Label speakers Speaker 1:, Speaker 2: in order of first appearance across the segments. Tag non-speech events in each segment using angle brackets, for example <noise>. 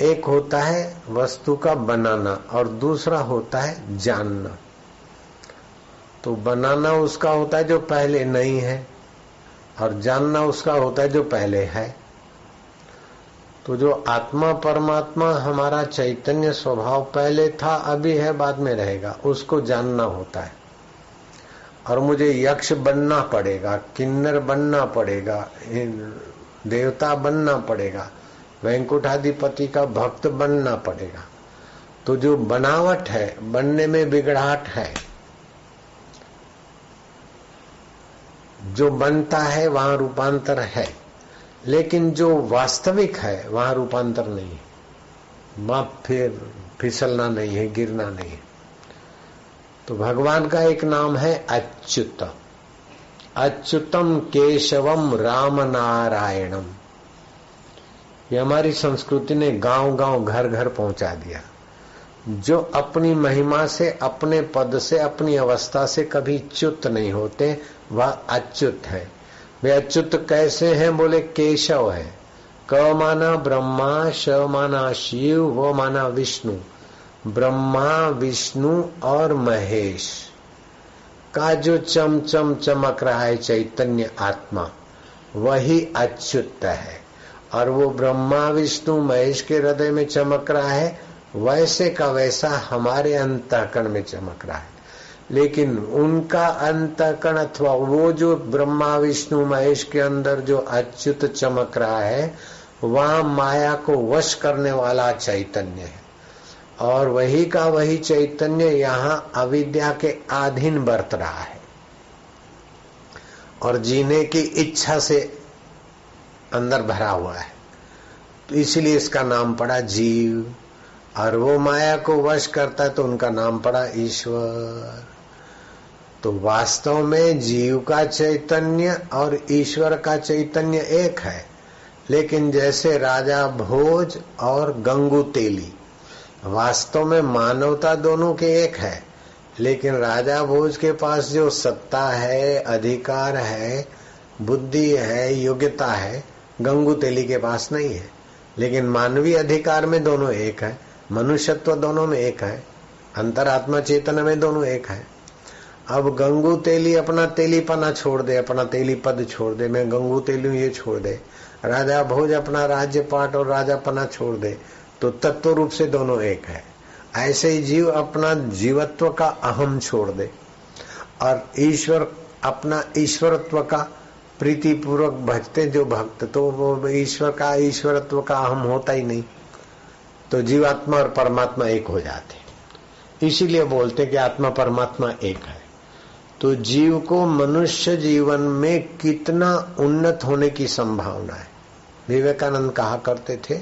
Speaker 1: एक होता है वस्तु का बनाना और दूसरा होता है जानना। तो बनाना उसका होता है जो पहले नहीं है और जानना उसका होता है जो पहले है। तो जो आत्मा परमात्मा हमारा चैतन्य स्वभाव पहले था, अभी है, बाद में रहेगा, उसको जानना होता है। और मुझे यक्ष बनना पड़ेगा, किन्नर बनना पड़ेगा देवता बनना पड़ेगा। वैंकुठाधिपति का भक्त बनना पड़ेगा। तो जो बनावट है, बनने में बिगड़ाहट है, जो बनता है वहाँ रूपांतर है, लेकिन जो वास्तविक है वहाँ रूपांतर नहीं है। वहाँ फिर फिसलना नहीं है, गिरना नहीं है। तो भगवान का एक नाम है अच्युत। अच्युतम केशवम राम नारायणम ये हमारी संस्कृति ने गाँव गाँव घर घर पहुँचा दिया। जो अपनी महिमा से, अपने पद से, अपनी अवस्था से कभी च्युत नहीं होते, वह अच्युत है। वे अच्युत कैसे हैं बोले? केशव है। क माना ब्रह्मा, श माना शिव, वो माना विष्णु। ब्रह्मा, विष्णु और महेश। का जो चम चम चमक रहा है चैतन्य आत्मा, वही अच्युत है। और वो ब्रह्मा, विष्णु, महेश के हृदय में चमक रहा है, वैसे का वैसा हमारे अंतकरण में चमक रहा है। लेकिन उनका अंतकरण अथवा वो जो ब्रह्मा, विष्णु, महेश के अंदर जो अच्युत चमक रहा है, वह माया को वश करने वाला चैतन्य है। और वही का वही चैतन्य यहाँ अविद्या के अधीन बरत रहा है। और जीने की इच्छा से अंदर भरा हुआ है। तो इसलिए इसका नाम पड़ा जीव। और वो माया को वश करता है तो उनका नाम पड़ा ईश्वर। तो वास्तव में जीव का चैतन्य और ईश्वर का चैतन्य एक है। लेकिन जैसे राजा भोज और गंगू तेली, वास्तव में मानवता दोनों के एक है। लेकिन राजा भोज के पास जो सत्ता है, अधिकार है, बुद्धि है, योग्यता है गंगू तेली के पास नहीं है। लेकिन मानवीय अधिकार में दोनों एक है, मनुष्यत्व दोनों में एक है, अंतरात्मा चेतन में दोनों एक है। अब गंगू तेली अपना तेली पना छोड़ दे, अपना तेली पद छोड़ दे, मैं गंगू तेली ये छोड़ दे। राजा भोज अपना राज्य पाठ और राजा पना छोड़ दे तो तत्व रूप से दोनों एक है। ऐसे ही जीव अपना जीवत्व का अहम छोड़ दे। और ईश्वर अपना ईश्वरत्व का प्रीति पूर्वक भजते जो भक्त तो वो ईश्वर का, ईश्वरत्व का अहम होता ही नहीं। तो जीवात्मा और परमात्मा एक हो जाते इसीलिए बोलते कि आत्मा, परमात्मा एक है। तो जीव को मनुष्य जीवन में कितना उन्नत होने की संभावना है। विवेकानंद कहा करते थे,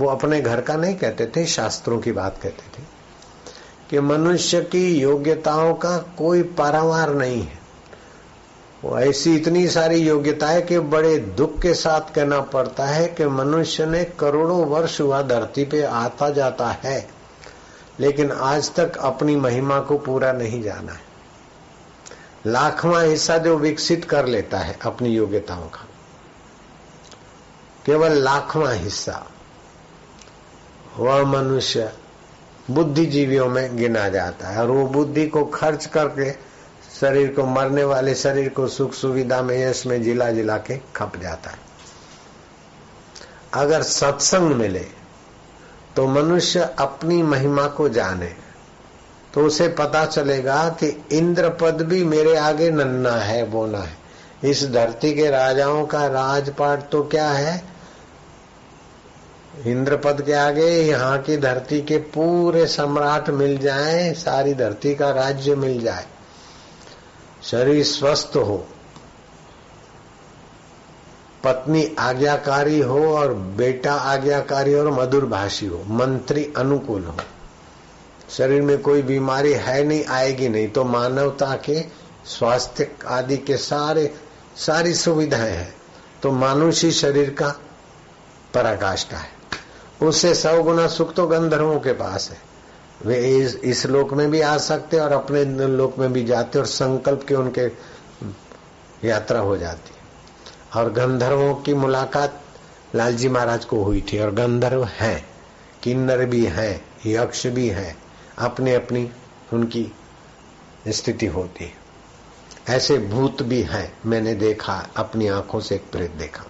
Speaker 1: वो अपने घर का नहीं कहते थे, शास्त्रों की बात कहते थे, कि मनुष्य की योग्यताओं का कोई पारावार नहीं है। वो ऐसी इतनी सारी योग्यता है कि बड़े दुख के साथ कहना पड़ता है कि मनुष्य ने करोड़ों वर्ष हुआ धरती पे आता जाता है, लेकिन आज तक अपनी महिमा को पूरा नहीं जाना है। लाखवा हिस्सा जो विकसित कर लेता है अपनी योग्यताओं का, केवल लाखवा हिस्सा, वह मनुष्य बुद्धिजीवियों में गिना जाता है और वो बुद्धि को खर्च करके शरीर को मरने वाले शरीर को सुख सुविधा में, यश में जिला जिला के खप जाता है। अगर सत्संग मिले तो मनुष्य अपनी महिमा को जाने। तो उसे पता चलेगा कि इंद्र पद भी मेरे आगे नन्ना है बोना है। इस धरती के राजाओं का राजपाट तो क्या है? इंद्र पद के आगे यहाँ की धरती के पूरे सम्राट मिल जाएँ, सारी धरती का राज्य मिल जाए। शरीर स्वस्थ हो, पत्नी आज्ञाकारी हो और बेटा आज्ञाकारी और मधुर भाषी हो, मंत्री अनुकूल हो। शरीर में कोई बीमारी है नहीं, आएगी नहीं तो मानवता के स्वास्थ्य आदि के सारे, सारी सुविधाएँ हैं। तो मानुषी शरीर का पराकाष्ठा है। उससे सौ गुना सुख तो गंधर्वों के पास है। वे इस, इस लोक में भी आ सकते और अपने लोक में भी जाते और संकल्प के उनके यात्रा हो जाती और गंधर्वों की मुलाकात लालजी महाराज को हुई थी और गंधर्व हैं किन्नर भी हैं यक्ष भी हैं अपनी अपनी उनकी स्थिति होती है। ऐसे भूत भी हैं मैंने देखा अपनी आँखों से एक प्रेत देखा।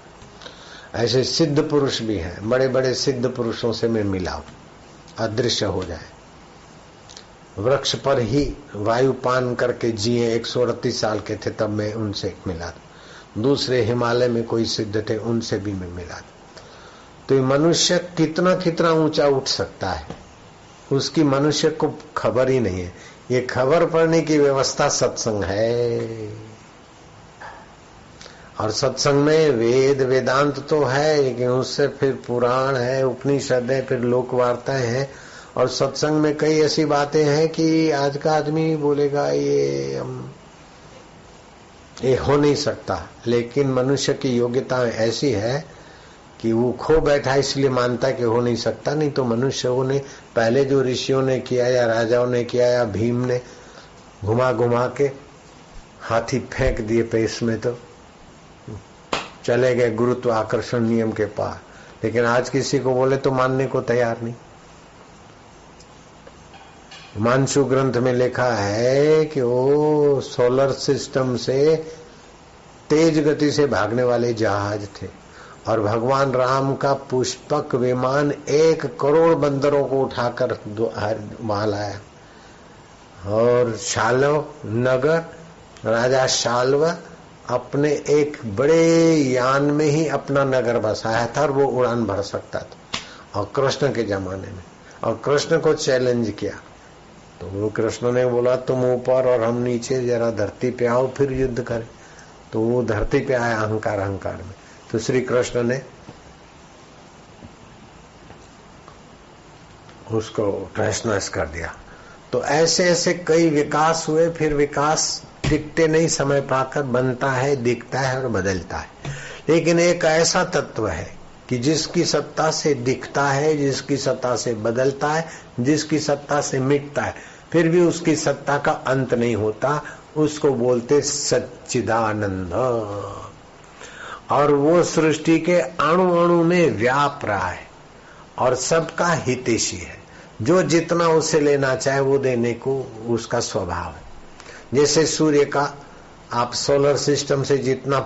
Speaker 1: ऐसे सिद्ध पुरुष भी हैं बड़े बड़े सिद्ध पुरुषों से मैं मिला अदृश्य हो जाए। वृक्ष पर ही वायु पान करके जिए, एक सौ अड़तीस साल के थे, तब मैं उनसे मिला दूसरे हिमालय में कोई सिद्ध थे, उनसे भी मैं मिला तो ये मनुष्य कितना कितना ऊँचा उठ सकता है? उसकी मनुष्य को खबर ही नहीं है। ये खबर पड़ने की व्यवस्था सत्संग है। और सत्संग में वेद, वेदांत तो है, लेकिन उससे फिर पुराण है, उपनिषद है, फिर लोक वार्ताएँ हैं। और सत्संग में कई ऐसी बातें हैं कि आज का आदमी बोलेगा, ये हम, ये हो नहीं सकता। लेकिन मनुष्य की योग्यता ऐसी है कि वो खो बैठा इसलिए मानता कि हो नहीं सकता। नहीं तो मनुष्यों ने, पहले जो ऋषियों ने किया या राजाओं ने किया या भीम ने, घुमा घुमा के हाथी फेंक दिए पेश में तो चले गए गुरुत्व आकर्षण नियम के पार। लेकिन आज किसी को बोले तो मानने को तैयार नहीं। मानसु ग्रंथ में लिखा है कि वो सोलर सिस्टम से तेज गति से भागने वाले जहाज़ थे। और भगवान राम का पुष्पक विमान एक करोड़ बंदरों को उठाकर वहाँ लाया। और शालव नगर, राजा शाल्व अपने एक बड़े यान में ही अपना नगर बसाया था और वो उड़ान भर सकता था। और कृष्ण के जमाने में। और कृष्ण को चैलेंज किया। तो वो कृष्ण ने बोला, तुम ऊपर और हम नीचे, जरा धरती पे आओ, फिर युद्ध करें। तो वो धरती पे आया अहंकार अहंकार में। तो श्री कृष्ण ने उसको ट्रेसनस कर दिया। तो ऐसे ऐसे कई विकास हुए, फिर विकास टिकते नहीं, समय पाकर बनता है, दिखता है और बदलता है। लेकिन एक ऐसा तत्व है कि जिसकी सत्ता से दिखता है, जिसकी सत्ता से बदलता है, जिसकी सत्ता से मिटता है, फिर भी उसकी सत्ता का अंत नहीं होता, उसको बोलते सच्चिदानंद। और वो सृष्टि के अणु अणु में व्याप रहा है, और सबका हितेशी है। जो जितना उसे लेना चाहे, वो देने को उसका स्वभाव है। जैसे सूर्य का आप सोलर सिस्टम से जितना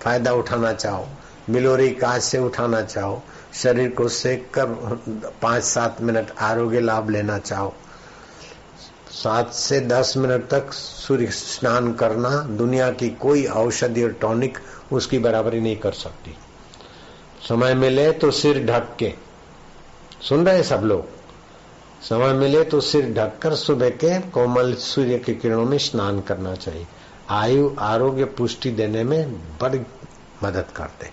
Speaker 1: फ़ायदा उठाना चाहो मिलोरी काज से उठाना चाहो, शरीर को सेक कर पाँच सात मिनट आरोग्य लाभ लेना चाहो, सात से दस मिनट तक सूर्य स्नान करना, दुनिया की कोई औषधि और टॉनिक उसकी बराबरी नहीं कर सकती। समय मिले तो सिर ढक के, सुन रहे सब लोग? समय मिले तो सिर ढककर सुबह के कोमल सूर्य के किरणों में स्नान करना चाहिए। आयु आरोग्य पुष्टि देने में बड़ी मदद करते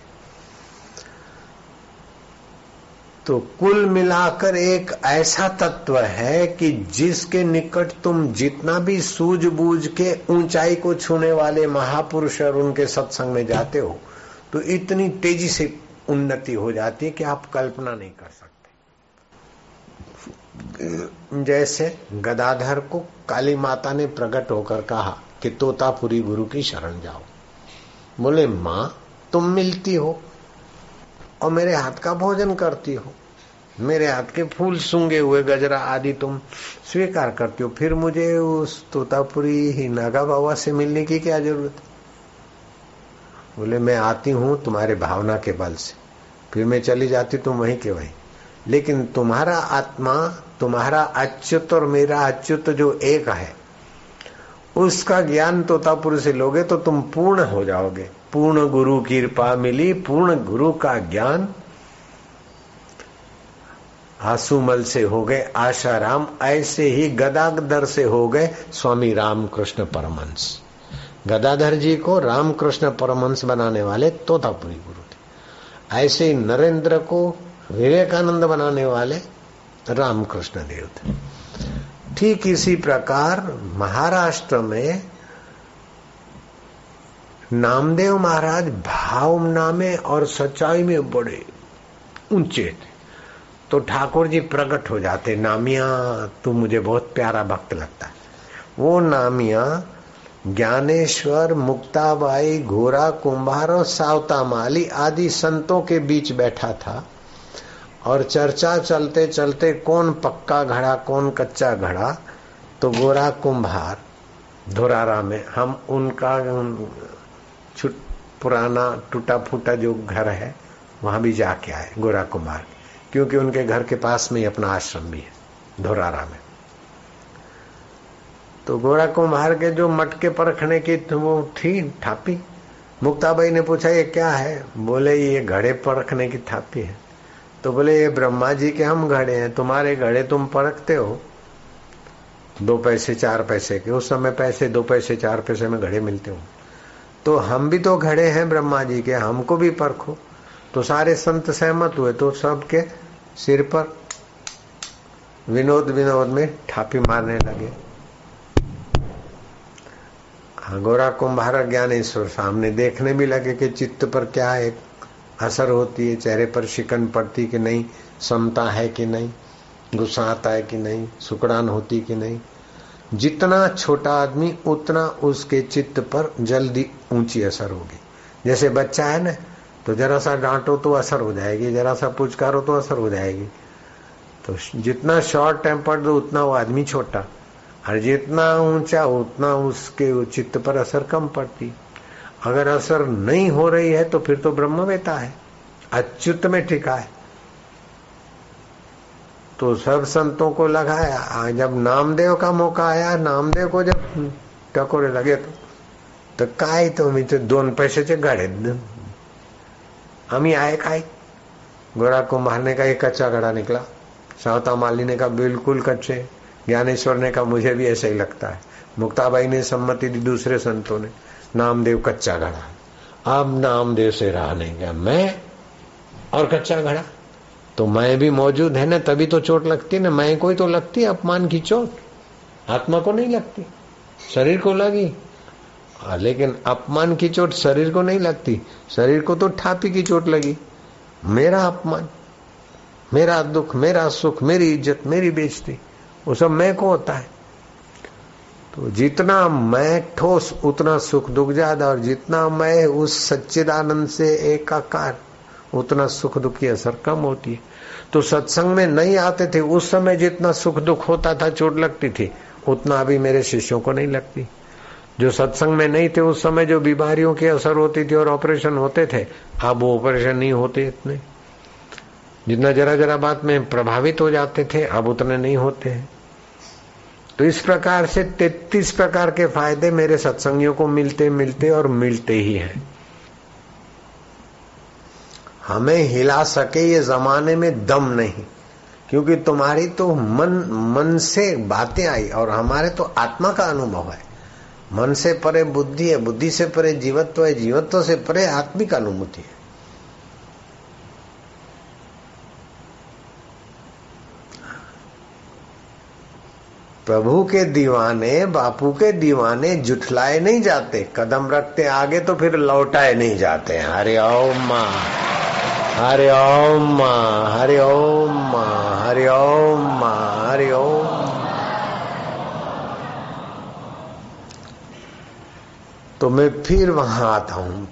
Speaker 1: तो कुल मिलाकर एक ऐसा तत्व है कि जिसके निकट तुम जितना भी सूझबूझ के ऊंचाई को छूने वाले महापुरुष और उनके सत्संग में जाते हो तो इतनी तेज़ी से उन्नति हो जाती है कि आप कल्पना नहीं कर सकते। जैसे गदाधर को काली माता ने प्रकट होकर कहा कि तोतापुरी गुरु की शरण जाओ। बोले, माँ, तुम मिलती हो और मेरे हाथ का भोजन करती हो। मेरे हाथ के फूल सूँगे हुए गजरा आदि तुम स्वीकार करती हो। फिर मुझे उस तोतापुरी ही नागा बाबा से मिलने की क्या ज़रूरत? बोले, मैं आती हूँ तुम्हारे भावना के बल से। फिर मैं चली जाती तुम वहीं के वहीं। लेकिन तुम्हारा आत्मा, तुम्हारा अच्युत और मेरा अच्युत जो एक है, उसका ज्ञान तोतापुर से लोगे तो तुम पूर्ण हो जाओगे। पूर्ण गुरु की कृपा मिली, पूर्ण गुरु का ज्ञान आंसूमल से हो गए, आशाराम ऐसे ही गदाधर से हो गए स्वामी रामकृष्ण परमंश गदाधर जी को रामकृष्ण परमंश बनाने वाले तोतापुरी गुरु थे। ऐसे ही नरेंद्र को विवेकानंद बनाने वाले रामकृष्ण देव थे। ठीक इसी प्रकार महाराष्ट्र में नामदेव महाराज भावना में और सच्चाई में बड़े ऊँचे थे। तो ठाकुर जी प्रकट हो जाते, नामिया, तू मुझे बहुत प्यारा भक्त लगता है। वो नामिया ज्ञानेश्वर, मुक्ताबाई, घोरा, कुंभार और सावता माली आदि संतों के बीच बैठा था और चर्चा चलते चलते कौन पक्का घड़ा, कौन कच्चा घड़ा तो गोरा कुंभार, धोरारा में, हम उनका पुराना टूटा फूटा जो घर है, वहाँ भी जाके आए गोरा कुमार क्योंकि उनके घर के पास में ही अपना आश्रम भी है, धोरारा में। तो गोरा कुम्हार के जो मटके परखने की वो थी थापी। मुक्ताबाई ने पूछा, ये क्या है? बोले, ये घड़े परखने की थापी है। तो बोले, ये ब्रह्मा जी के हम घड़े हैं, तुम्हारे घड़े तुम परखते हो। दो पैसे, चार पैसे के, उस समय पैसे, दो पैसे, चार पैसे में घड़े मिलते हो। तो हम भी तो घड़े हैं ब्रह्मा जी के, हमको भी परखो। तो सारे संत सहमत हुए तो सबके सिर पर विनोद विनोद में ठापी मारने लगे। गोरा कुंभार ज्ञानेश्वर सामने देखने भी लगे कि चित्त पर क्या एक असर होती है, चेहरे पर शिकन पड़ती कि नहीं, समता है कि नहीं, गुस्सा आता है कि नहीं, सुकड़ान होती कि नहीं। जितना छोटा आदमी, उतना उसके चित्त पर जल्दी ऊँची असर होगी। जैसे बच्चा है ना तो जरा सा डांटो तो असर हो जाएगी, जरा सा पुचकारो तो असर हो जाएगी। तो जितना शॉर्ट टेम्पर्ड उतना वो आदमी छोटा। और जितना ऊँचा, उतना उसके चित्त पर असर कम पड़ती। अगर असर नहीं हो रही है तो फिर तो ब्रह्म ब्रह्मवेता है। अच्युत में टिका है। तो सब संतों को लगाया जब नामदेव का मौका आया, नामदेव को जब टकोरे लगे तो तो काय तो मी तो दोन पैशाचे गाडे आम्ही आए काय गोरा को मारने का एक कच्चा घड़ा निकला। सावता माली ने कहा बिल्कुल कच्चे। ज्ञानेश्वर ने कहा, मुझे भी ऐसा ही लगता है। मुक्ताबाई ने सम्मति दी दूसरे संतों ने। नामदेव कच्चा घड़ा। अब नामदेव से रहा नहीं गया। मैं और कच्चा घड़ा? तो मैं भी मौजूद है ना, तभी तो चोट लगती है ना। मैं कोई तो लगती है अपमान की चोट। आत्मा को नहीं लगती। शरीर को लगी। लेकिन अपमान की चोट शरीर को नहीं लगती। शरीर को तो ठापी की चोट लगी। मेरा अपमान, मेरा दुख, मेरा सुख, मेरी इज़्ज़त, मेरी बेचती वो सब मैं को होता है। तो जितना मैं ठोस, उतना सुख दुख ज़्यादा, और जितना मैं उस सच्चिदानंद से एकाकार, उतना सुख दुख की असर कम होती है। तो सत्संग में नहीं आते थे, उस समय जितना सुख दुख होता था, चोट लगती थी, उतना अभी मेरे शिष्यों को नहीं लगती। जो सत्संग में नहीं थे, उस समय जो बीमारियों की असर होती थी और ऑपरेशन होते थे, अब वो ऑपरेशन नहीं होते इतने। जितना जरा जरा बात में प्रभावित हो जाते थे, अब उतने नहीं होते। हैं तो इस प्रकार से तैतीस प्रकार के फ़ायदे मेरे सत्संगियों को मिलते मिलते और मिलते ही हैं। हमें हिला सके ये जमाने में दम नहीं, क्योंकि तुम्हारी तो मन मन से बातें आई और हमारे तो आत्मा का अनुभव है। मन से परे बुद्धि है, बुद्धि से परे जीवत्व है, जीवत्व से परे आत्मिक अनुभूति है। प्रभु के दीवाने, बापू के दीवाने जुठलाए नहीं जाते, कदम रखते, आगे तो फिर लौटाए नहीं जाते। हरे ओम माँ, हरे ओम हरि ओम हरि ओम हरि ओम तो मैं फिर वहाँ आता हूँ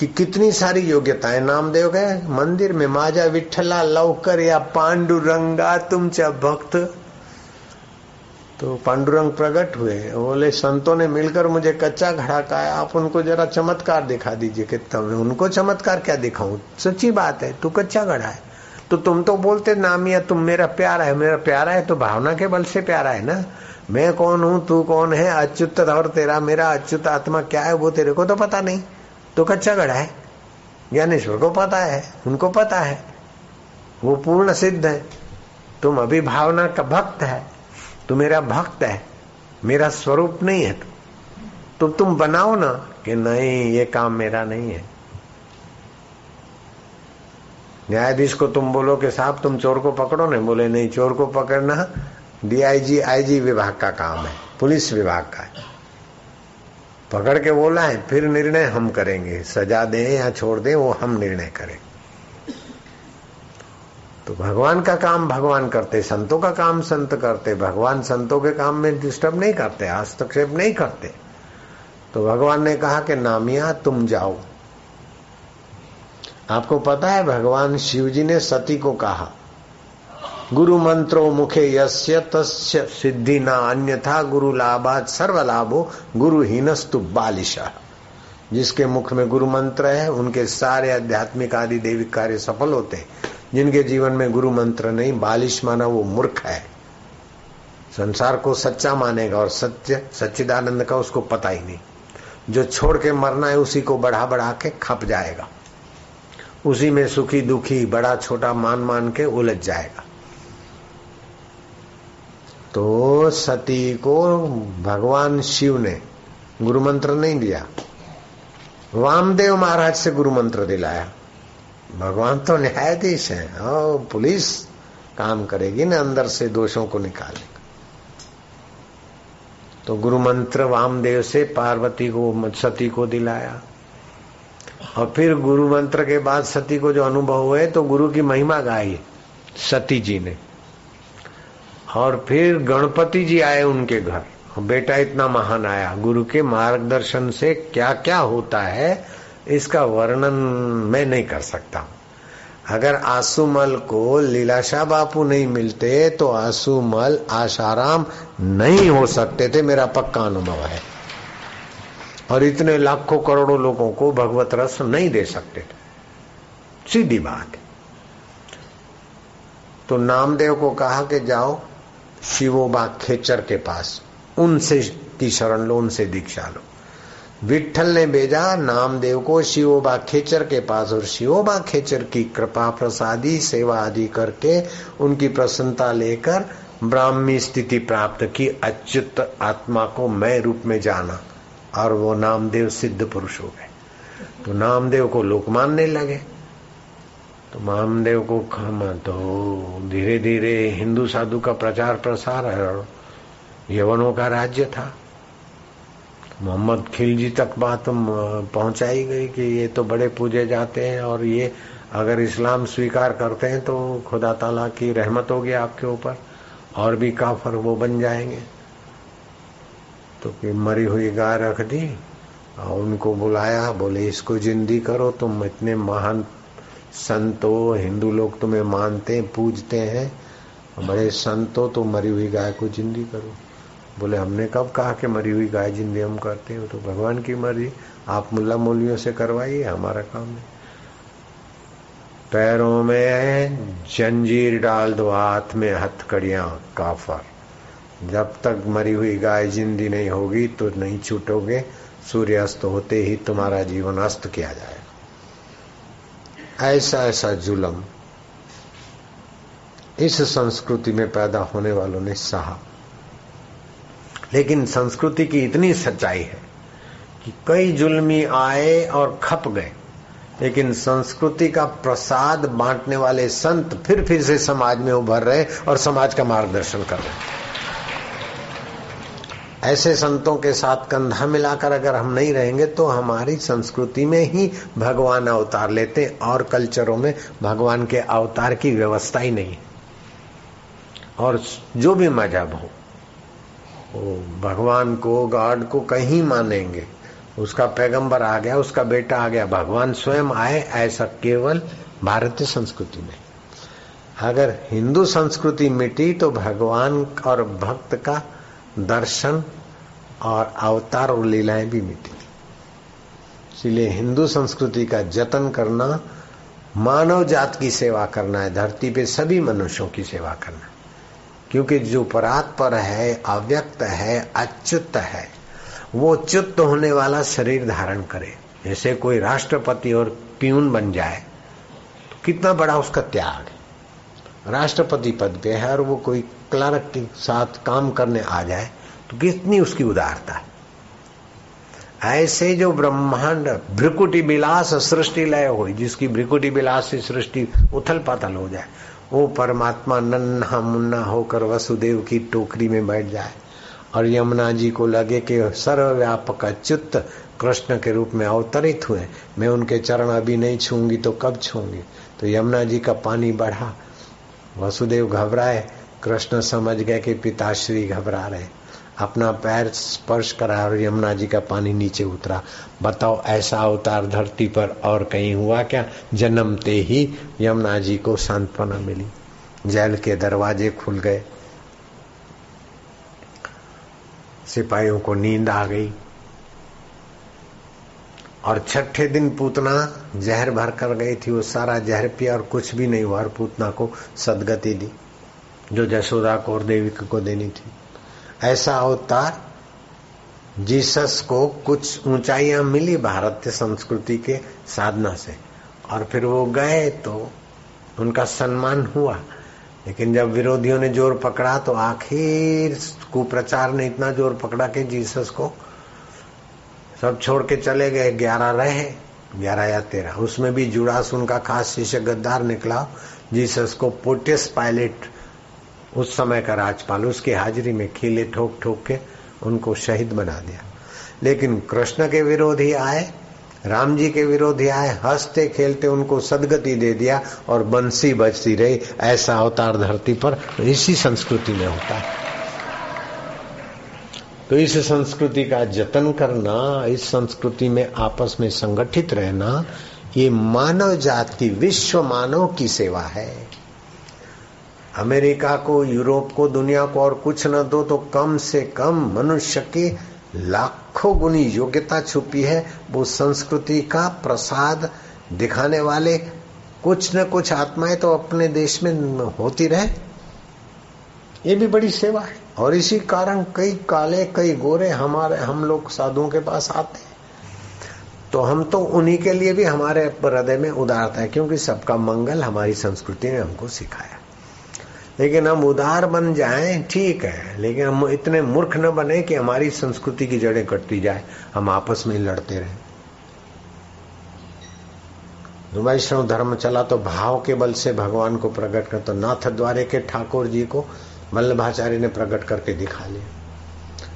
Speaker 1: कि कितनी सारी योग्यताएँ नामदेव गए मंदिर में माजा विठला लवकर या पांडुरंगा तुमचा भक्त। तो पांडुरंग प्रकट हुए। बोले, संतों ने मिलकर मुझे कच्चा घड़ा का आप उनको जरा चमत्कार दिखा दीजिए कि तब उनको चमत्कार क्या दिखाऊँ? सच्ची बात है, तू कच्चा घड़ा है। तो तुम तो बोलते नामिया, तुम मेरा प्यारा है, मेरा प्यारा है तो भावना के बल से प्यारा है ना? मैं कौन हूँ? तू कौन है? अच्युत और तेरा, मेरा अच्युत आत्मा क्या है? वो तेरे को तो पता नहीं। तो कच्चा घड़ा है। ज्ञानेश्वर को पता है, उनको पता है। वो पूर्ण सिद्ध है। तुम अभी भावना का भक्त है। तू मेरा भक्त है। मेरा स्वरूप नहीं है तू। तो तुम बनाओ ना कि नहीं, ये काम मेरा नहीं है। न्यायाधीश को तुम बोलो कि साहब, तुम चोर को पकड़ो। नहीं बोले, नहीं, चोर को पकड़ना डीआईजी आईजी विभाग का काम है, पुलिस विभाग का है। पकड़ के बोला है फिर निर्णय हम करेंगे। सजा दें या छोड़ दें, वो हम निर्णय करें। तो भगवान का काम भगवान करते, संतों का काम संत करते। भगवान संतों के काम में डिस्टर्ब नहीं करते, हस्तक्षेप नहीं करते। तो भगवान ने कहा कि नामिया, तुम जाओ। आपको पता है, भगवान शिव जी ने सती को कहा गुरु मंत्रो मुखे यस्य तस्य सिद्धि न अन्यथा गुरु लाभात सर्व लाभो गुरु हीनस्तु बालिशा। जिसके मुख में गुरु मंत्र है, उनके सारे आध्यात्मिक आदि देविक कार्य सफल होते हैं। जिनके जीवन में गुरु मंत्र नहीं, बालिश माना वो मूर्ख है। संसार को सच्चा मानेगा और सत्य, सच्चिदानंद का उसको पता ही नहीं। जो छोड़ के मरना है, उसी को बढ़ा बढ़ा के खप जाएगा। उसी में सुखी दुखी बड़ा छोटा मान मान के उलझ जाएगा। तो सती को भगवान शिव ने गुरु मंत्र नहीं दिया। वामदेव महाराज से गुरु मंत्र दिलाया। भगवान तो न्यायाधीश है, और पुलिस काम करेगी ना अंदर से दोषों को निकालेगा तो गुरु मंत्र वामदेव से पार्वती को, सती को दिलाया। और फिर गुरु मंत्र के बाद सती को जो अनुभव हुए तो गुरु की महिमा गाई सती जी ने। और फिर गणपति जी आए उनके घर। बेटा इतना महान आया। गुरु के मार्गदर्शन से क्या क्या होता है, इसका वर्णन मैं नहीं कर सकता। अगर आंसूमल को लीलाशाह बापू नहीं मिलते तो आंसूमल आशाराम नहीं हो सकते थे, मेरा पक्का अनुभव है। और इतने लाखों करोड़ों लोगों को भगवत रस नहीं दे सकते थे। सीधी बात। तो नामदेव को कहा कि जाओ शिवोबा खेचर के पास। उनसे की शरण लो, उनसे दीक्षा लो। विठल ने भेजा नामदेव को शिवोबा खेचर के पास और शिवोबा खेचर की कृपा प्रसादी सेवा आदि करके उनकी प्रसन्नता लेकर ब्राह्मी स्थिति प्राप्त की। अच्युत आत्मा को मैं रूप में जाना और वो नामदेव सिद्ध पुरुष हो गए। तो नामदेव को लोक मानने लगे। तो नामदेव को खम तो धीरे धीरे हिंदू साधु का प्रचार प्रसार है यवनों का राज्य था। मोहम्मद खिलजी तक बात पहुंचाई गई कि ये तो बड़े पूजे जाते हैं और ये अगर इस्लाम स्वीकार करते हैं तो खुदा ताला की रहमत होगी आपके ऊपर और भी काफर वो बन जाएँगे। तो कि मरी हुई गाय रख दी और उनको बुलाया, बोले, इसको जिंदी करो, तुम इतने महान संतो हिंदू लोग तुम्हें मानते हैं, पूजते हैं। बड़े संतो तो मरी हुई गाय को जिंदी करो। बोले, हमने कब कहा कि मरी हुई गाय जिंदी हम करते हैं? तो भगवान की मर्ज़ी। आप मुल्ला मौलियों से करवाइए, हमारा काम है। पैरों में जंजीर डाल दो, हाथ में हथकड़ियाँ, काफर। जब तक मरी हुई गाय जिंदी नहीं होगी तो नहीं छूटोगे। सूर्य अस्त होते ही तुम्हारा जीवन अस्त किया जाएगा। ऐसा ऐसा जुलम इस संस्कृति में पैदा होने वालों ने सहा। लेकिन संस्कृति की इतनी सच्चाई है कि कई जुल्मी आए और खप गए, लेकिन संस्कृति का प्रसाद बांटने वाले संत फिर फिर से समाज में उभर रहे और समाज का मार्गदर्शन कर रहे। ऐसे संतों के साथ कंधा मिलाकर अगर हम नहीं रहेंगे तो हमारी संस्कृति में ही भगवान अवतार लेते और कल्चरों में भगवान के अवतार की व्यवस्था ही नहीं। और जो भी मज़हब हो, वो भगवान को, गॉड को कहीं मानेंगे। उसका पैगंबर आ गया, उसका बेटा आ गया, भगवान स्वयं आए, ऐसा केवल भारतीय संस्कृति में। अगर हिंदू संस्कृति मिटी तो भगवान और भक्त का दर्शन और अवतार और लीलाएँ भी मिटी। इसलिए हिंदू संस्कृति का जतन करना, मानव जात की सेवा करना है, धरती पे सभी मनुष्यों की सेवा करना है। क्योंकि जो परात पर है, अव्यक्त है, अच्युत है, वो च्युत होने वाला शरीर धारण करे। जैसे कोई राष्ट्रपति और प्यून बन जाए तो कितना बड़ा उसका त्याग है। राष्ट्रपति पद पे है और वो कोई क्लर्क के साथ काम करने आ जाए तो कितनी उसकी उदारता है। ऐसे जो ब्रह्मांड भ्रिकुटी विलास सृष्टि लय हो, जिसकी भ्रिकुटी विलास से सृष्टि उथल पाथल हो जाए, वो परमात्मा नन्हा मुन्ना होकर वसुदेव की टोकरी में बैठ जाए और यमुना जी को लगे कि सर्वव्यापक अच्युत कृष्ण के रूप में अवतरित हुए। मैं उनके चरण अभी नहीं छूँगी तो कब छूँगी? तो यमुना जी का पानी बढ़ा। वसुदेव घबराए। कृष्ण समझ गए कि पिताश्री घबरा रहे। अपना पैर स्पर्श करा और यमुना जी का पानी नीचे उतरा। बताओ, ऐसा अवतार धरती पर और कहीं हुआ क्या? जन्मते ही यमुना जी को सांत्वना मिली। जेल के दरवाजे खुल गए। सिपाहियों को नींद आ गई। और छठे दिन पूतना जहर भर कर गई थी। वो सारा जहर पिया और कुछ भी नहीं हुआ और पूतना को सदगति दी, जो जशोदा को और देविका को देनी थी। ऐसा अवतार जीसस को कुछ ऊंचाइयाँ मिली भारतीय संस्कृति के साधना से। और फिर वो गए तो उनका सम्मान हुआ। लेकिन जब विरोधियों ने ज़ोर पकड़ा तो आखिर कुप्रचार ने इतना ज़ोर पकड़ा कि जीसस को सब छोड़ के चले गए। ग्यारह रहे, ग्यारह या तेरह। उसमें भी जुड़ास उनका खास शिष्य गद्दार निकला। जीसस को पोटियस पायलट उस समय का राजपाल, उसकी हाजिरी में खीले ठोक ठोक के उनको शहीद बना दिया। लेकिन कृष्ण के विरोधी आए, राम जी के विरोधी आए, हँसते खेलते उनको सदगति दे दिया और बंसी बजती रही। ऐसा अवतार धरती पर इसी संस्कृति में होता है। तो इस संस्कृति का जतन करना, इस संस्कृति में आपस में संगठित रहना, ये मानव जाति, विश्व मानव की सेवा है। अमेरिका को, यूरोप को, दुनिया को और कुछ न दो तो कम से कम मनुष्य की लाखों गुनी योग्यता छुपी है। वो संस्कृति का प्रसाद दिखाने वाले कुछ न कुछ आत्माएँ तो अपने देश में होती रहे। ये भी बड़ी सेवा है। और इसी कारण कई काले, कई गोरे हमारे, हम लोग साधुओं के पास आते हैं। तो हम तो उन्हीं के लिए भी हमारे हृदय में उदारता है, क्योंकि सबका मंगल हमारी संस्कृति ने हमको सिखाया। लेकिन हम उदार बन जाएँ, ठीक है, लेकिन हम इतने मूर्ख न बने कि हमारी संस्कृति की जड़ें कटती जाए, हम आपस में लड़ते रहे। वैष्णव धर्म चला तो भाव के बल से भगवान को प्रकट कर तो नाथ द्वारे के ठाकुर जी को वल्लभाचार्य ने प्रकट करके दिखा लिया।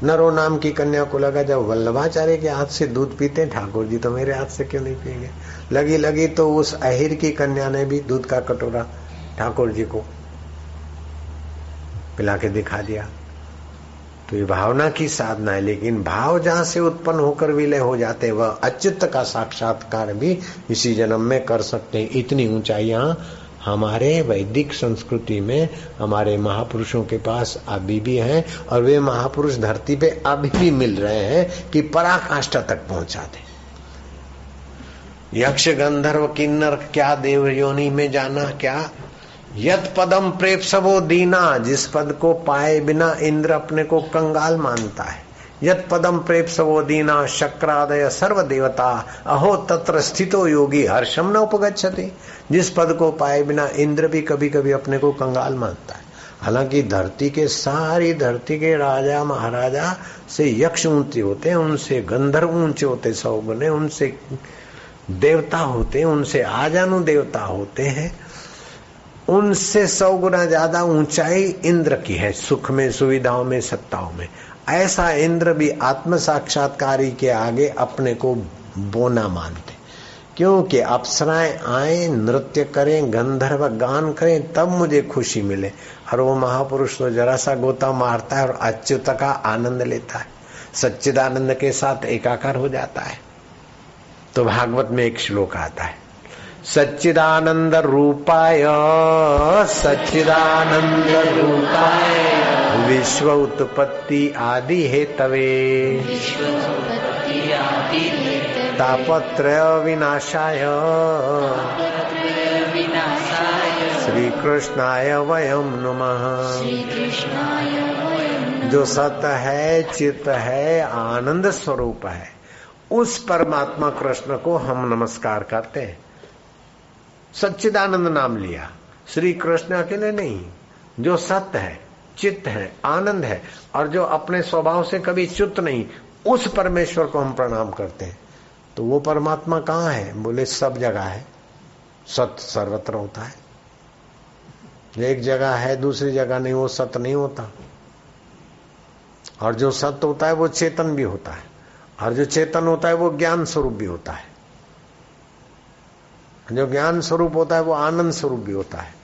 Speaker 1: नरो नाम की कन्या को लगा, जब वल्लभाचार्य के हाथ से दूध पीते, ठाकुर जी तो मेरे हाथ से क्यों नहीं पिएँगे लगी लगी तो उस अहिर की कन्या ने भी दूध का कटोरा ठाकुर जी को पिला के दिखा दिया। तो ये भावना की साधना है, लेकिन भाव जहाँ से उत्पन्न होकर विलय हो जाते हैं, वह अच्युत का साक्षात्कार भी इसी जन्म में कर सकते हैं। इतनी ऊंचाइयाँ हमारे वैदिक संस्कृति में हमारे महापुरुषों के पास अभी भी हैं और वे महापुरुष धरती पे अभी भी मिल रहे हैं कि पराकाष्ठा तक पहुँचा दे। यक्ष गंधर्व किन्नर, क्या देव योनि में जाना, क्या यद पदम प्रेप सबो दीना, जिस पद को पाए बिना इंद्र अपने को कंगाल मानता है। यद पदम प्रेप सबो दीना, शक्रादय सर्व देवता अहो तत्र स्थितो योगी, हर्षम न उपगछते जिस पद को पाए बिना इंद्र भी कभी कभी अपने को कंगाल मानता है। हालाँकि धरती के सारी, धरती के राजा, महाराजा से यक्ष ऊँचे होते हैं, उनसे गंधर्व ऊँचे होते सौ गुने उनसे देवता होते उनसे आजानु देवता होते हैं। उनसे सौ गुना ज़्यादा ऊंचाई इंद्र की है, सुख में, सुविधाओं में, सत्ताओं में। ऐसा इंद्र भी आत्म साक्षात्कारी के आगे अपने को बोना मानते। क्योंकि अप्सराएँ आए, नृत्य करें, गंधर्व गान करें, तब मुझे खुशी मिले। और वो महापुरुष तो जरा सा गोता मारता है और अच्युत का आनंद लेता है। सच्चिदानंद के साथ एकाकार हो जाता है। तो भागवत में एक श्लोक आता है। सच्चिदानंद रूपाय सच्चिदानंद रूपाय विश्व उत्पत्ति आदि हे तवे तापत्रय विनाशाय श्री कृष्णाय वयम नमः। जो सत है चित है आनंद स्वरूप है उस परमात्मा कृष्ण को हम नमस्कार करते हैं। सच्चिदानंद नाम लिया। श्री कृष्ण अकेले नहीं। जो सत्य है, चित्त है, आनंद है, और जो अपने स्वभाव से कभी च्युत नहीं, उस परमेश्वर को हम प्रणाम करते हैं। तो वो परमात्मा कहाँ है? बोले, सब जगह है। सत्य सर्वत्र होता है। एक जगह है, दूसरी जगह नहीं, वो सत्य नहीं होता। और जो सत्य होता है, वो चेतन भी होता है। और जो चेतन होता है, वो ज्ञान स्वरूप भी होता है। जो ज्ञान स्वरूप होता है, वो आनंद स्वरूप भी होता है।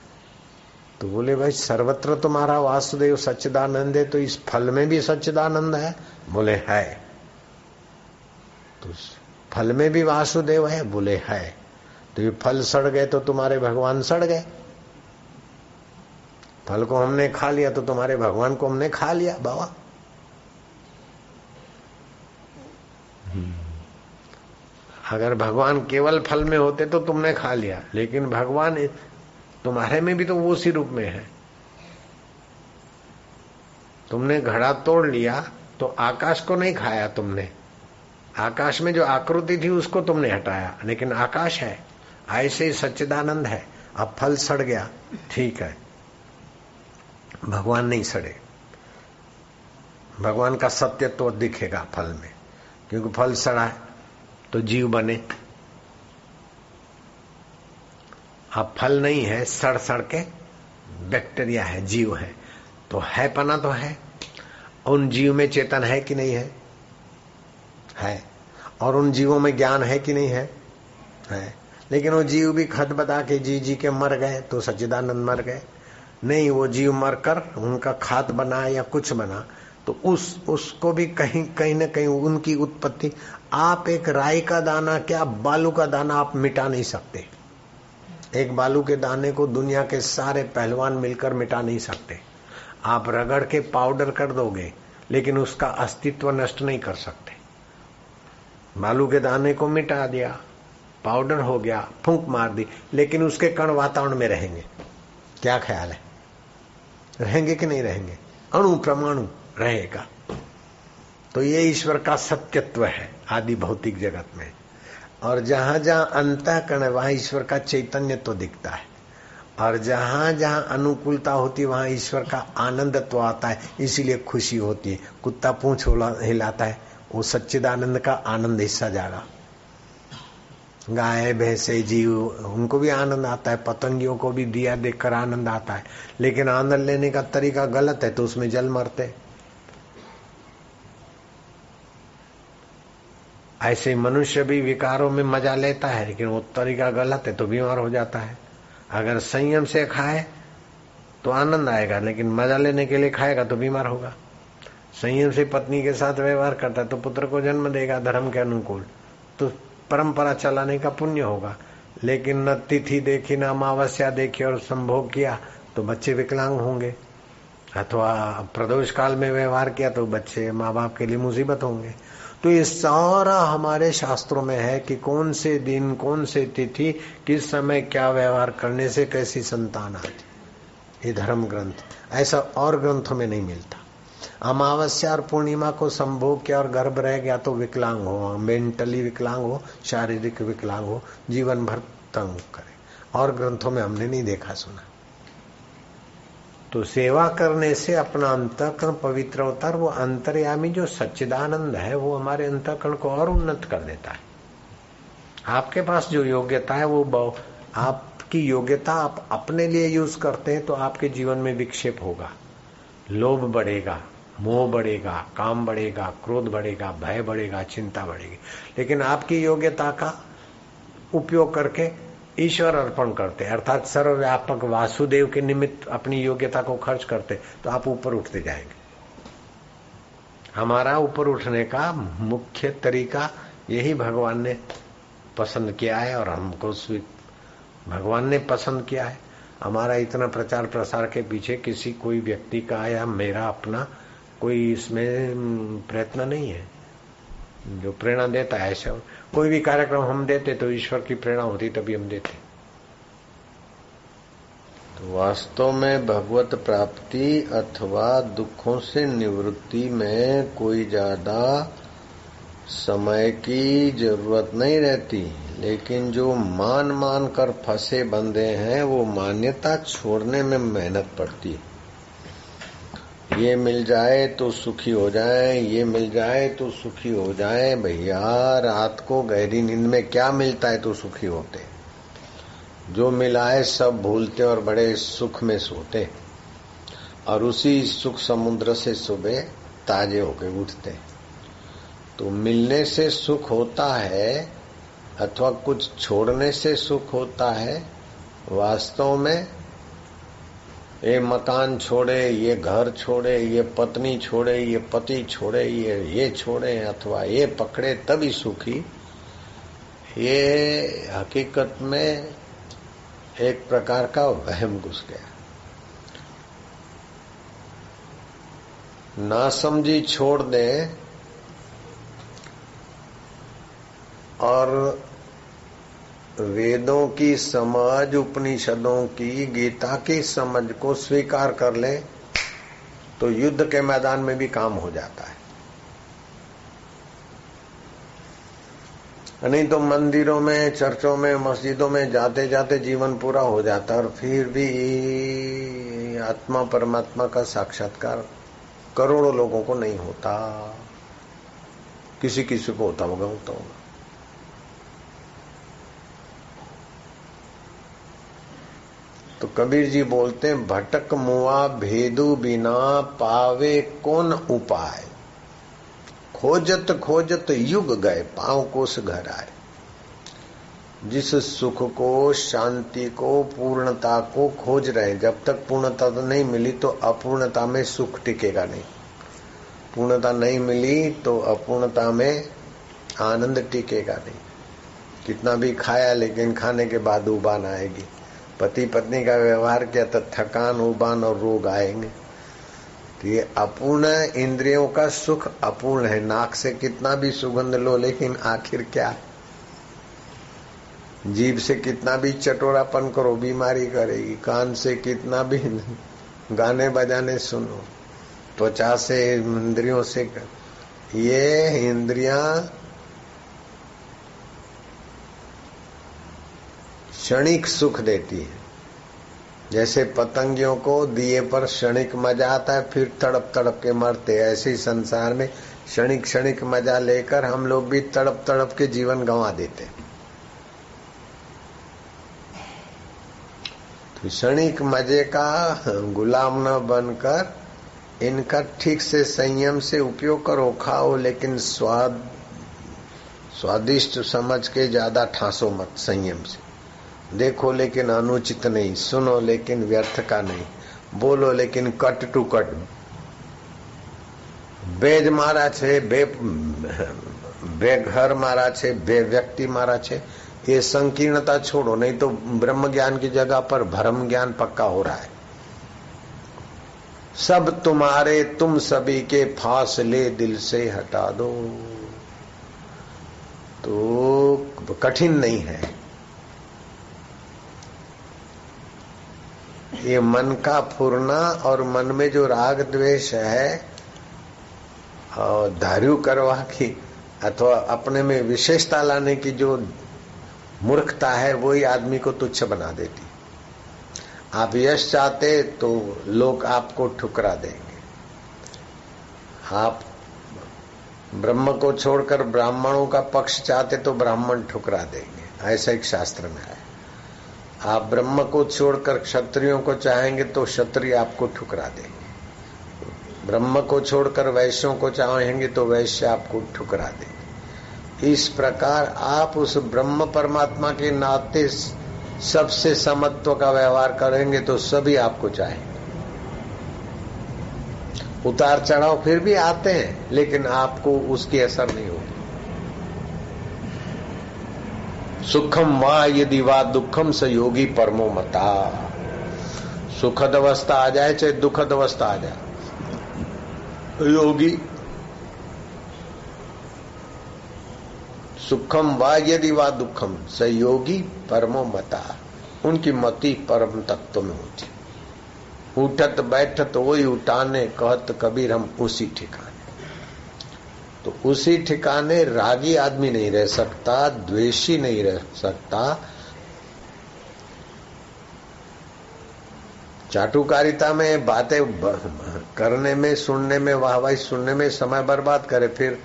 Speaker 1: तो बोले, भाई, सर्वत्र तुम्हारा वासुदेव सच्चिदानंद है तो इस फल में भी सच्चिदानंद है? बोले, है। तो फल में भी वासुदेव है? बोले, है। तो ये फल सड़ गए तो तुम्हारे भगवान सड़ गए। फल को हमने खा लिया तो तुम्हारे भगवान को हमने खा लिया, बाबा। अगर भगवान केवल फल में होते तो तुमने खा लिया, लेकिन भगवान तुम्हारे में भी तो वो उसी रूप में है। तुमने घड़ा तोड़ लिया तो आकाश को नहीं खाया तुमने। आकाश में जो आकृति थी उसको तुमने हटाया, लेकिन आकाश है। ऐसे ही सच्चिदानंद है। अब फल सड़ गया। ठीक है। भगवान नहीं सड़े। भगवान का सत्य तो दिखेगा फल में, क्योंकि फल सड़ा है। तो जीव बने। अब फल नहीं है सड़ सड़ के बैक्टीरिया है, जीव है। तो है पना तो है। उन जीव में चेतन है कि नहीं है? है। और उन जीवों में ज्ञान है कि नहीं है? है। लेकिन वो जीव भी खत बता के जी जी के मर गए तो सच्चिदानंद मर गए। नहीं, वो जीव मर कर उनका खात बना या कुछ बना तो उस, उसको भी कहीं कहीं ना कहीं उनकी उत्पत्ति आप एक राई का दाना, क्या बालू का दाना आप मिटा नहीं सकते? एक बालू के दाने को दुनिया के सारे पहलवान मिलकर मिटा नहीं सकते। आप रगड़ के पाउडर कर दोगे, लेकिन उसका अस्तित्व नष्ट नहीं कर सकते। बालू के दाने को मिटा दिया, पाउडर हो गया, फूंक मार दी, लेकिन उसके कण वातावरण में रहेंगे। क्या ख्याल है? रहेंगे कि नहीं रहेंगे? अणु, परमाणु रहेगा। तो ये ईश्वर का सत्यत्व है, आदि भौतिक जगत में। और जहाँ जहाँ अंत कर्ण वहाँ ईश्वर का चैतन्य तो दिखता है। और जहाँ जहाँ अनुकूलता होती है, वहाँ ईश्वर का आनंद तो आता है, इसीलिए खुशी होती है। कुत्ता पूछ हिलाता है, वो सच्चिदानंद का आनंद हिस्सा जागा। गाय, भैंसे, जीव, उनको भी आनंद आता है, पतंगियों को भी दिया देखकर आनंद आता है। लेकिन आनंद लेने का तरीका गलत है तो उसमें जल मरते ऐसे मनुष्य भी विकारों में मज़ा लेता है, लेकिन वो तरीका गलत है तो बीमार हो जाता है। अगर संयम से खाए तो आनंद आएगा, लेकिन मज़ा लेने के लिए खाएगा तो बीमार होगा। संयम से पत्नी के साथ व्यवहार करता है तो पुत्र को जन्म देगा धर्म के अनुकूल तो परंपरा चलाने का पुण्य होगा। लेकिन न तिथि देखी, न अमावस्या देखी और संभोग किया तो बच्चे विकलांग होंगे। अथवा प्रदोष काल में व्यवहार किया तो बच्चे माँ बाप के लिए मुसीबत होंगे। तो ये सारा हमारे शास्त्रों में है कि कौन से दिन, कौन से तिथि, किस समय क्या व्यवहार करने से कैसी संतान आती ये धर्म ग्रंथ। ऐसा और ग्रंथों में नहीं मिलता। अमावस्या और पूर्णिमा को संभोग किया और गर्भ रह गया तो विकलांग हो। मेंटली विकलांग हो, शारीरिक विकलांग हो, जीवन भर तंग करे। और ग्रंथों में हमने नहीं देखा, सुना। तो सेवा करने से अपना अंतकरण पवित्र होता है वो अंतर्यामी जो सच्चिदानंद है, वो हमारे अंतकरण को और उन्नत कर देता है। आपके पास जो योग्यता है, वो आपकी योग्यता आप अपने लिए यूज़ करते हैं तो आपके जीवन में विक्षेप होगा। लोभ बढ़ेगा, मोह बढ़ेगा, काम बढ़ेगा, क्रोध बढ़ेगा, भय बढ़ेगा, चिंता बढ़ेगी। लेकिन आपकी योग्यता का उपयोग करके ईश्वर अर्पण करते अर्थात सर्वव्यापक वासुदेव के निमित्त अपनी योग्यता को खर्च करते तो आप ऊपर उठते जाएँगे। हमारा ऊपर उठने का मुख्य तरीका यही भगवान ने पसंद किया है और हमको भगवान ने पसंद किया है। हमारा इतना प्रचार प्रसार के पीछे किसी कोई व्यक्ति का या मेरा अपना कोई इसमें प्रयत्न नहीं है। जो प्रेरणा देता है ऐसा। कोई भी कार्यक्रम हम देते तो ईश्वर की प्रेरणा होती, तभी हम देते।
Speaker 2: तो वास्तव में भगवत प्राप्ति अथवा दुखों से निवृत्ति में कोई ज़्यादा समय की ज़रूरत नहीं रहती, लेकिन जो मान मान कर फंसे बंदे हैं, वो मान्यता छोड़ने में मेहनत पड़ती है। ये मिल जाए तो सुखी हो जाए, ये मिल जाए तो सुखी हो जाए। भैया, रात को गहरी नींद में क्या मिलता है तो सुखी होते जो मिला है सब भूलते और बड़े सुख में सोते और उसी सुख समुद्र से सुबह ताजे होके उठते तो मिलने से सुख होता है अथवा कुछ छोड़ने से सुख होता है, वास्तव में ये मकान छोड़े, ये घर छोड़े, ये पत्नी छोड़े, ये पति छोड़े, ये ये छोड़े अथवा ये पकड़े, तभी सुखी। ये हकीकत में एक प्रकार का वहम घुस गया। ना समझी छोड़ दे और वेदों की समझ उपनिषदों की गीता की समझ को स्वीकार कर ले तो युद्ध के मैदान में भी काम हो जाता है। नहीं तो मंदिरों में, चर्चों में, मस्जिदों में जाते जाते जीवन पूरा हो जाता और फिर भी आत्मा परमात्मा का साक्षात्कार करोड़ों लोगों को नहीं होता। किसी किसी को होता होगा होता होगा। तो कबीर जी बोलते हैं, भटक मुआ भेदु बिना पावे कौन उपाय? खोजत खोजत युग गए, पाँव कोस घर आए। जिस सुख को, शांति को, पूर्णता को खोज रहे जब तक पूर्णता तो नहीं मिली तो अपूर्णता में सुख टिकेगा नहीं। पूर्णता नहीं मिली तो अपूर्णता में आनंद टिकेगा नहीं। कितना भी खाया, लेकिन खाने के बाद उबान आएगी। पति पत्नी का व्यवहार किया तो थकान, उबान और रोग आएँगे। तो ये अपूर्ण इंद्रियों का सुख अपूर्ण है। नाक से कितना भी सुगंध लो, लेकिन आखिर क्या? जीभ से कितना भी चटोरापन करो, बीमारी करेगी। कान से कितना भी गाने बजाने सुनो। त्वचा से, इंद्रियों से कर। ये इंद्रिया क्षणिक सुख देती है। जैसे पतंगियों को दिए पर क्षणिक मज़ा आता है, फिर तड़प तड़प के मरते ऐसे ही संसार में क्षणिक क्षणिक मज़ा लेकर हम लोग भी तड़प तड़प के जीवन गंवा देते तो क्षणिक मज़े का गुलाम न बनकर इनका ठीक से संयम से उपयोग करो, खाओ, लेकिन स्वाद, स्वादिष्ट समझ के ज़्यादा ठासो मत संयम से। देखो लेकिन अनुचित नहीं सुनो लेकिन व्यर्थ का नहीं બોલો લેકિન કટ ટુ કટ બે જ મારા છે બે બે घर मारा છે બે व्यक्ति मारा છે ये संकीर्णता छोड़ो नहीं तो ब्रह्म ज्ञान की जगह पर भ्रम ज्ञान पक्का हो रहा है सब तुम्हारे तुम सभी के फासले दिल से हटा दो तो कठिन नहीं है ये मन का फूरना और मन में जो राग द्वेष है, और करवा की, अथवा अपने में विशेषता लाने की जो मूर्खता है, वही आदमी को तुच्छ बना देती। आप यश चाहते तो लोग आपको ठुकरा देंगे। आप ब्रह्म को छोड़कर ब्राह्मणों का पक्ष चाहते तो ब्राह्मण ठुकरा देंगे। ऐसा एक शास्त्र में है। आप ब्रह्म को छोड़कर क्षत्रियों को चाहेंगे तो क्षत्रिय आपको ठुकरा देंगे। ब्रह्म को छोड़कर वैश्यों को चाहेंगे तो वैश्य आपको ठुकरा देंगे। इस प्रकार आप उस ब्रह्म परमात्मा के नाते सबसे समत्व का व्यवहार करेंगे तो सभी आपको चाहेंगे। उतार चढ़ाव फिर भी आते हैं, लेकिन आपको उसकी असर नहीं होती। सुखम वा यदि वा दुखम स योगी परमो मता। सुखद अवस्था आ जाए, चाहे दुखद अवस्था आ जाए। योगी, सुखम वा यदि वा दुखम स योगी परमो मता। उनकी मति परम तत्व में होती। उठत बैठत वही उठाने कहत कबीर हम उसी ठिकाने। तो उसी ठिकाने रागी आदमी नहीं रह सकता, द्वेषी नहीं रह सकता। चाटुकारिता में, बातें करने में, सुनने में वाहवाही सुनने में समय बर्बाद करे, फिर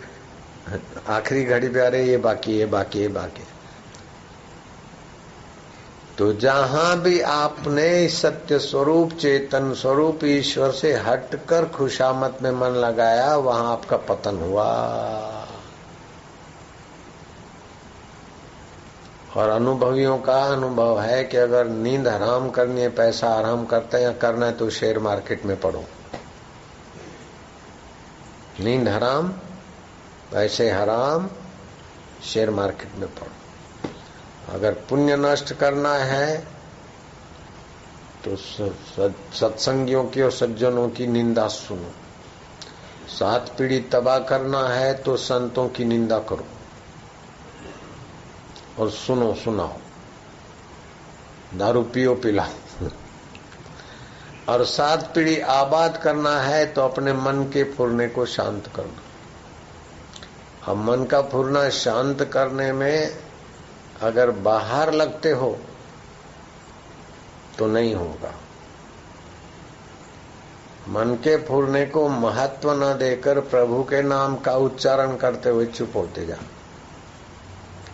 Speaker 2: आखिरी घड़ी पे, अरे ये बाकी ये बाकी ये बाकी। तो जहाँ भी आपने सत्य स्वरूप, चेतन स्वरूप ईश्वर से हटकर खुशामत में मन लगाया, वहाँ आपका पतन हुआ।
Speaker 1: और अनुभवियों का अनुभव है कि अगर नींद हराम करनी है, पैसा आराम करते हैं या करना है तो शेयर मार्केट में पढ़ो। नींद हराम, पैसे हराम, शेयर मार्केट में पढ़ो। अगर पुण्य नष्ट करना है तो सत्संगियों की और सज्जनों की निंदा सुनो। सात पीढ़ी तबाह करना है तो संतों की निंदा करो। और सुनो, सुनाओ। दारू पियो, पिलाओ। और सात पीढ़ी आबाद करना है तो अपने मन के फुरने को शांत करना। अब मन का फुरना शांत करने में अगर बाहर लगते हो तो नहीं होगा। मन के फूरने को महत्व न देकर प्रभु के नाम का उच्चारण करते हुए चुप होते जा।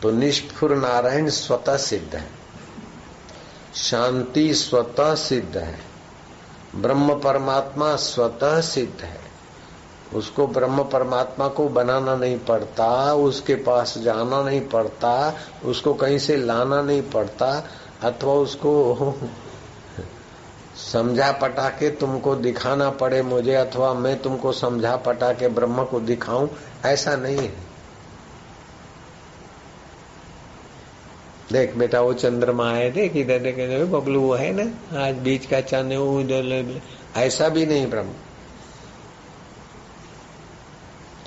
Speaker 1: तो निष्फुर नारायण स्वतः सिद्ध है। शांति स्वतः सिद्ध है। ब्रह्म परमात्मा स्वतः सिद्ध है। उसको ब्रह्म परमात्मा को बनाना नहीं पड़ता, उसके पास जाना नहीं पड़ता, उसको कहीं से लाना नहीं पड़ता, अथवा उसको <laughs> समझा पटा के तुमको दिखाना पड़े मुझे, अथवा मैं तुमको समझा पटा के ब्रह्म को दिखाऊँ, ऐसा नहीं है। देख बेटा, वो चंद्रमा है देख इधर, देख बबलू वो है ना, आज बीच का चाँद ऐसा भी नहीं ब्रह्म।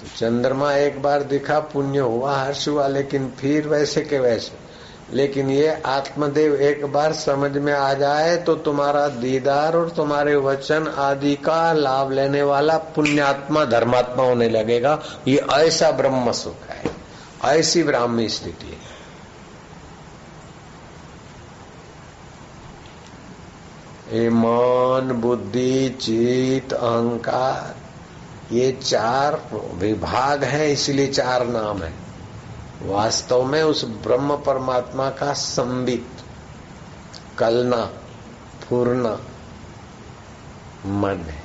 Speaker 1: तो चंद्रमा एक बार दिखा, पुण्य हुआ, हर्ष हुआ, लेकिन फिर वैसे के वैसे। लेकिन ये आत्मदेव एक बार समझ में आ जाए तो तुम्हारा दीदार और तुम्हारे वचन आदि का लाभ लेने वाला पुण्यात्मा, धर्मात्मा होने लगेगा। ये ऐसा ब्रह्म सुख है। ऐसी ब्राह्मी स्थिति है। ये मन, बुद्धि, चित, अहंकार ये चार विभाग हैं, इसलिए चार नाम है। वास्तव में उस ब्रह्म परमात्मा का संबित, कलना, पूर्ण मन है।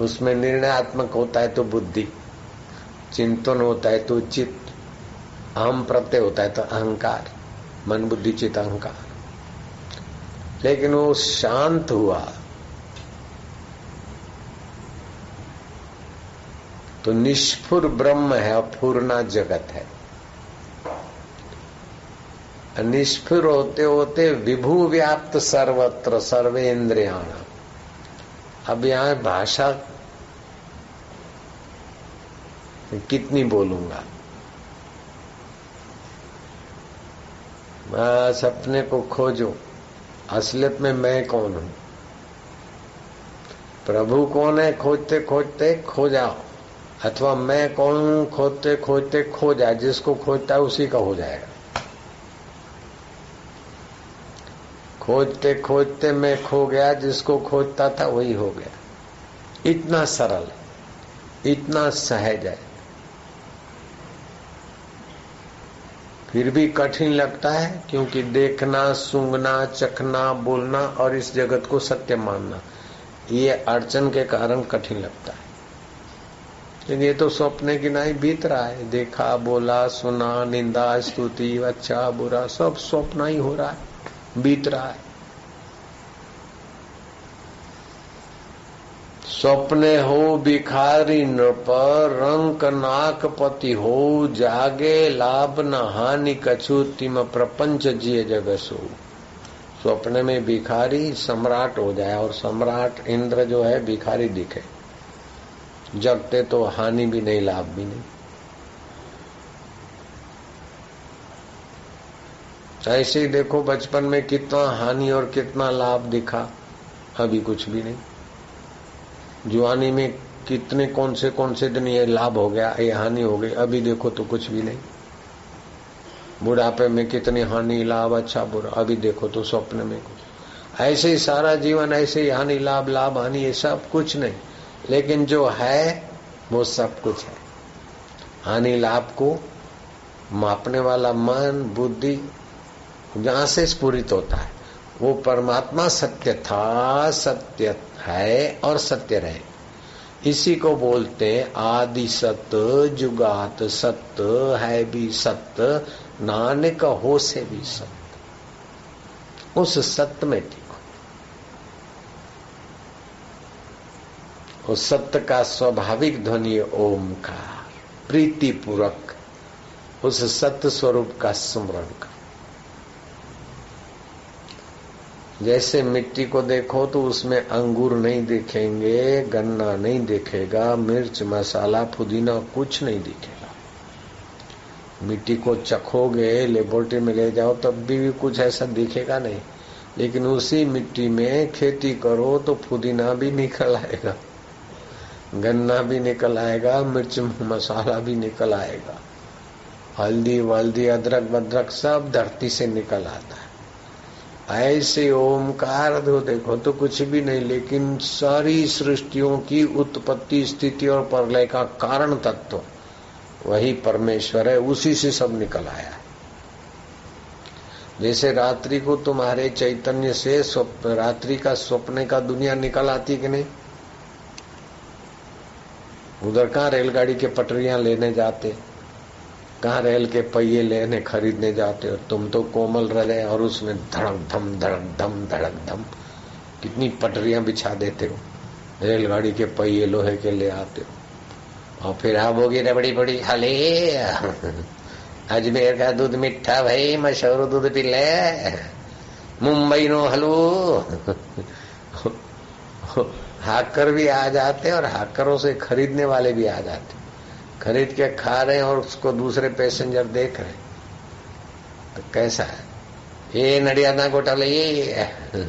Speaker 1: उसमें निर्णयात्मक होता है तो बुद्धि, चिंतन होता है तो चित्त, अहम प्रत्यय होता है तो अहंकार, मन, बुद्धि, चित्त, अहंकार। लेकिन वो शांत हुआ तो निष्फुर ब्रह्म है, अपूर्णा जगत है। निष्फुर होते होते विभू व्याप्त सर्वत्र सर्वेन्द्रियाण अब यहाँ भाषा कितनी बोलूँगा? बस अपने को खोजो। असलियत में मैं कौन हूँ? प्रभु कौन है? खोजते खोजते खो जाओ। अथवा मैं कौन खोजते खोजते खो जाए, जिसको खोजता है उसी का हो जाएगा। खोजते खोजते मैं खो गया, जिसको खोजता था वही हो गया। इतना सरल, इतना सहज है। फिर भी कठिन लगता है, क्योंकि देखना, सूंघना, चखना, बोलना और इस जगत को सत्य मानना, ये अड़चन के कारण कठिन लगता है। लेकिन ये तो सपने की नहीं बीत रहा है। देखा, बोला, सुना, निंदा, स्तुति अच्छा बुरा, सब स्वप्न ही हो रहा है, बीत रहा है। स्वप्ने हो, भिखारी नृप रंक नाक पति हो, जागे, लाभ न हानि, कछु तिम प्रपंच जिये जगसो स्वप्न में भिखारी सम्राट हो जाए, और सम्राट इंद्र जो है, भिखारी दिखे। जगते तो हानि भी नहीं, लाभ भी नहीं। ऐसे ही देखो बचपन में कितना हानि और कितना लाभ दिखा, अभी कुछ भी नहीं। जुआनी में कितने कौन से कौन से दिन ये लाभ हो गया, ये हानि हो गई, अभी देखो तो कुछ भी नहीं। बुढ़ापे में कितनी हानि, लाभ अच्छा बुरा, अभी देखो तो स्वप्न में कुछ। ऐसे ही सारा जीवन, ऐसे ही हानि, लाभ लाभ, हानि, ये सब कुछ नहीं। लेकिन जो है, वो सब कुछ है। हानि लाभ को मापने वाला मन, बुद्धि, जहाँ से स्फूरित होता है, वो परमात्मा सत्य था, सत्य है और सत्य रहे। इसी को बोलते हैं, आदि सत्य, जुगात सत्य, है भी सत्य, नानक हो से भी सत्य। उस सत्य में टिको उस सत्य का स्वाभाविक ध्वनि ओम ओमकार प्रीतिपूर्वक उस सत्य स्वरूप का स्मरण कर। जैसे मिट्टी को देखो तो उसमें अंगूर नहीं दिखेंगे गन्ना नहीं दिखेगा मिर्च मसाला पुदीना कुछ नहीं दिखेगा। मिट्टी को चखोगे लेबोरेटरी में ले जाओ तब भी, भी कुछ ऐसा दिखेगा नहीं। लेकिन उसी मिट्टी में खेती करो तो पुदीना भी निकल आएगा। गन्ना भी निकल आएगा, मिर्च, मसाला भी निकल आएगा। हल्दी, वल्दी, अदरक बदरक सब धरती से निकल आता है। ऐसे ओमकार दो, देखो तो कुछ भी नहीं, लेकिन सारी सृष्टियों की उत्पत्ति, स्थिति और प्रलय का कारण तत्व, वही परमेश्वर है, उसी से सब निकल आया जैसे रात्रि को तुम्हारे चैतन्य से रात्रि का स्वप्न का दुनिया निकल आती कि नहीं? उधर कहा रेलगाड़ी के पटरियाँ लेने जाते? कहा रेल के पहिए लेने खरीदने जाते? हो तुम तो कोमल रहे और उसमें धड़क धम धड़क धम धड़क धम। कितनी पटरियाँ बिछा देते हो? रेलगाड़ी के पहिए लोहे के ले आते हो। और फिर आओगी रबड़ी बड़ी हले, अजमेर का दूध मिठा भाई, मशहूर दूध पी ले। Mumbai no hello. हाकर भी आ जाते हैं और हाकरों से खरीदने वाले भी आ जाते खरीद के खा रहे हैं और उसको दूसरे पैसेंजर देख रहे तो कैसा है? ये नड़ियादा घोटाले ये <laughs>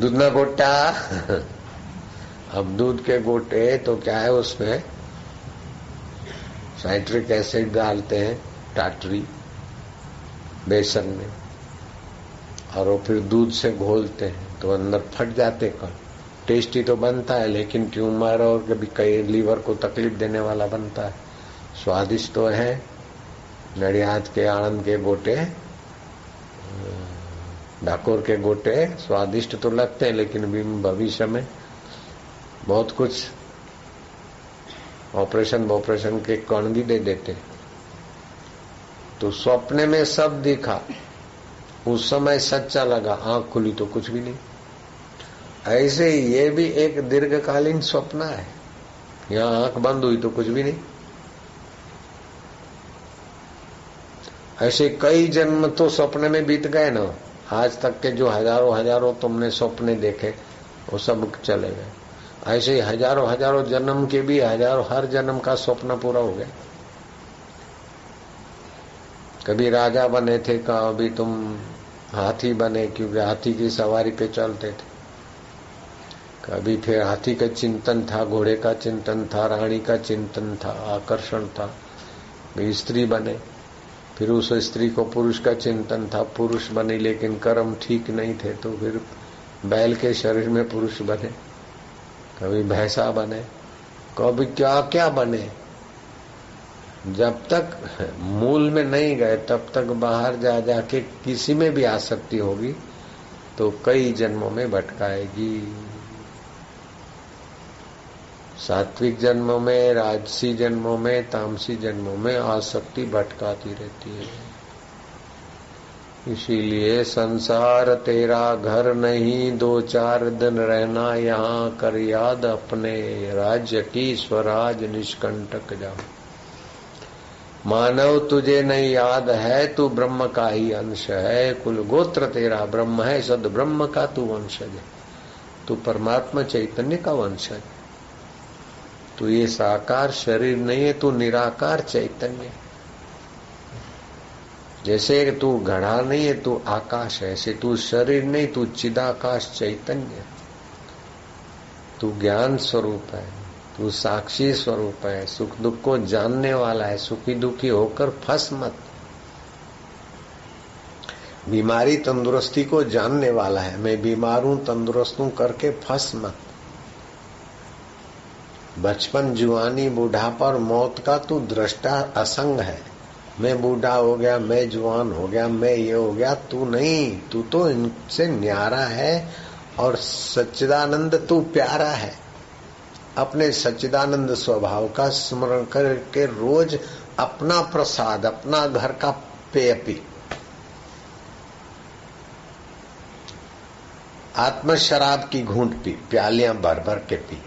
Speaker 1: दूध ना गोटा <laughs> अब दूध के गोटे तो क्या है उसमें? साइट्रिक एसिड डालते हैं, टाटरी, बेसन में। और वो फिर दूध से घोलते हैं तो अंदर फट जाते कण। टेस्टी तो बनता है, लेकिन ट्यूमर और कभी कई लीवर को तकलीफ़ देने वाला बनता है। स्वादिष्ट तो है, नड़ियाद के आनंद के गोटे डाकोर के गोटे स्वादिष्ट तो लगते हैं, लेकिन भविष्य में बहुत कुछ ऑपरेशन ऑपरेशन के कण भी दे देते तो सपने में सब दिखा उस समय सच्चा लगा, आँख खुली तो कुछ भी नहीं। ऐसे ये भी एक दीर्घकालीन स्वप्न है। यहाँ आँख बंद हुई तो कुछ भी नहीं। ऐसे कई जन्म तो सपने में बीत गए ना। आज तक के जो हज़ारों हज़ारों तुमने सपने देखे, वो सब चले गए। ऐसे हज़ारों हज़ारों जन्म के भी हज़ारों हर जन्म का स्वप्न पूरा हो गया। कभी राजा बने थे कभी तुम हाथी बने, क्योंकि हाथी की सवारी पे चलते थे। कभी फिर हाथी का चिंतन था, घोड़े का चिंतन था, रानी का चिंतन था, आकर्षण था स्त्री बने। फिर उस स्त्री को पुरुष का चिंतन था, पुरुष बने, लेकिन कर्म ठीक नहीं थे तो फिर बैल के शरीर में पुरुष बने। कभी भैंसा बने, कभी क्या क्या बने। जब तक मूल में नहीं गए, तब तक बाहर जा जाके किसी में भी आसक्ति होगी तो कई जन्मों में भटकाएगी। सात्विक जन्मों में, राजसी जन्मों में, तामसी जन्मों में आसक्ति भटकाती रहती है। इसीलिए संसार तेरा घर नहीं, दो चार दिन रहना यहाँ कर याद अपने, राज्य की स्वराज निष्कंटक जा मानव तुझे नहीं याद है, तू ब्रह्म का ही अंश है। कुल गोत्र तेरा ब्रह्म है, सद ब्रह्म का तू वंशज है। तू परमात्मा चैतन्य का वंश है। तो ये साकार शरीर नहीं है, तू निराकार चैतन्य जैसे तू घड़ा नहीं है, तू आकाश है। ऐसे तू शरीर नहीं, तू चिदाकाश चैतन्य तू ज्ञान स्वरूप है। तू साक्षी स्वरूप है, सुख दुख को जानने वाला है, सुखी दुखी होकर फंस मत। बीमारी तंदुरुस्ती को जानने वाला है, मैं बीमार हूँ, तंदुरुस्त हूँ करके फंस मत। बचपन जुआनी बुढ़ापा और मौत का तू दृष्टा असंग है। मैं बूढ़ा हो गया, मैं जुआन हो गया, मैं ये हो गया, तू नहीं, तू तो इनसे न्यारा है और सच्चिदानंद तू प्यारा है। अपने सच्चिदानंद स्वभाव का स्मरण करके रोज अपना प्रसाद, अपना घर का पेय पी आत्म शराब की घूंट पी, प्यालियाँ भर भर के पी।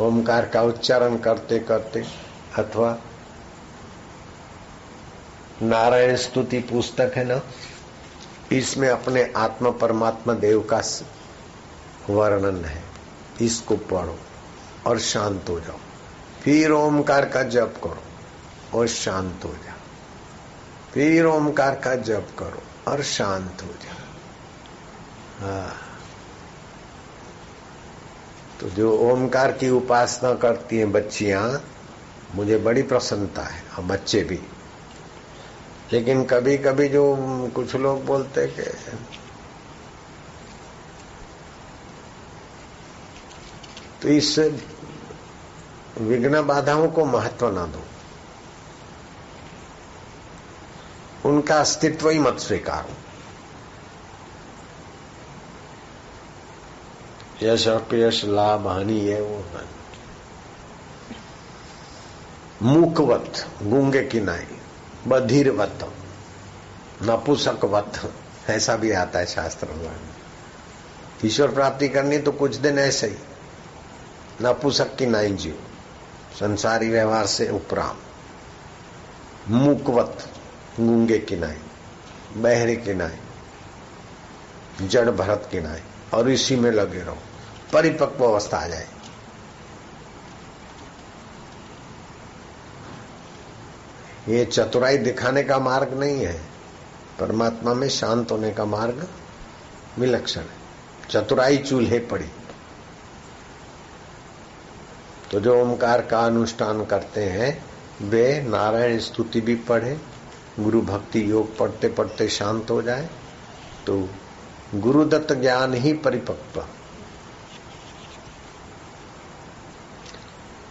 Speaker 1: ओमकार का उच्चारण करते करते अथवा नारायण स्तुति पुस्तक है ना, इसमें अपने आत्मा परमात्मा देव का वर्णन है। इसको पढ़ो और शांत हो जाओ। फिर ओमकार का जप करो और शांत हो जाओ। फिर ओमकार का जप करो और शांत हो जाओ। हाँ। तो जो ओमकार की उपासना करती हैं बच्चियाँ, मुझे बड़ी प्रसन्नता है, और बच्चे भी। लेकिन कभी कभी जो कुछ लोग बोलते कि तो इस विघ्न बाधाओं को महत्व ना दो। उनका अस्तित्व ही मत स्वीकारो। यश अपयश लाभ, हानि है वो हानि मूकवत, गूँगे की नाई, बधिरवत, नपुसकवत, ऐसा भी आता है शास्त्र में। ईश्वर प्राप्ति करनी तो कुछ दिन ऐसे ही। नपुसक की नाई जीव। संसारी व्यवहार से उपराम। मुकवत, गूँगे की नाई, बहरे की नाई, जड़ भरत की नाई, और इसी में लगे रहो। परिपक्व अवस्था आ जाए। ये चतुराई दिखाने का मार्ग नहीं है। परमात्मा में शांत होने का मार्ग विलक्षण है। चतुराई चूल्हे पड़ी। तो जो ओमकार का अनुष्ठान करते हैं, वे नारायण स्तुति भी पढ़े, गुरु भक्ति योग पढ़ते पढ़ते शांत हो जाए तो गुरुदत्त ज्ञान ही परिपक्व।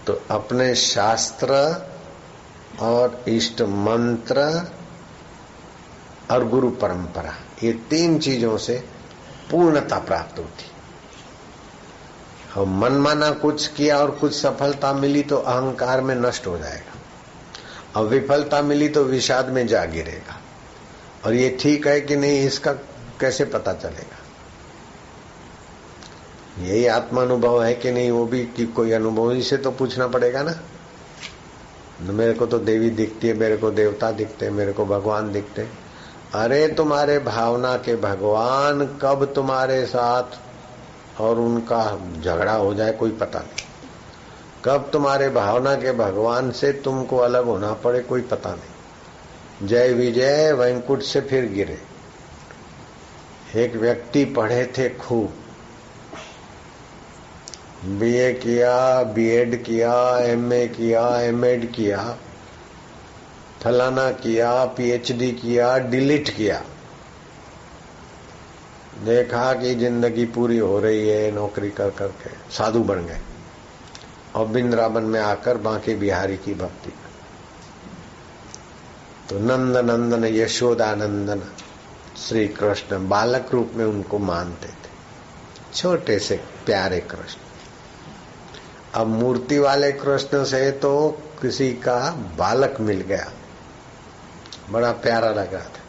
Speaker 1: तो अपने शास्त्र और इष्ट मंत्र और गुरु परंपरा, ये तीन चीज़ों से पूर्णता प्राप्त होती हम मन माना कुछ किया और कुछ सफलता मिली तो अहंकार में नष्ट हो जाएगा। और विफलता मिली तो विषाद में जा गिरेगा। और ये ठीक है कि नहीं, इसका कैसे पता चलेगा? यही आत्मानुभव है कि नहीं, वो भी कि कोई अनुभव, इसे तो पूछना पड़ेगा ना। मेरे को तो देवी दिखती है, मेरे को देवता दिखते मेरे को भगवान दिखते अरे तुम्हारे भावना के भगवान कब तुम्हारे साथ और उनका झगड़ा हो जाए, कोई पता नहीं। कब तुम्हारे भावना के भगवान से तुमको अलग होना पड़े, कोई पता नहीं। जय विजय, वैंकुट से फिर गिरे। एक व्यक्ति पढ़े थे खूब। बीए किया, बीएड किया, एमए किया, एमएड किया, फलाना किया, पीएचडी किया, डिलीट किया। देखा कि ज़िंदगी पूरी हो रही है, नौकरी कर करके, साधु बन गए। और बिंद्रावन में आकर बांके बिहारी की भक्ति। तो नंद नंदन यशोदानंदन श्री कृष्ण बालक रूप में उनको मानते थे। छोटे से प्यारे कृष्ण। अब मूर्ति वाले कृष्ण से तो किसी का बालक मिल गया। बड़ा प्यारा लग रहा था।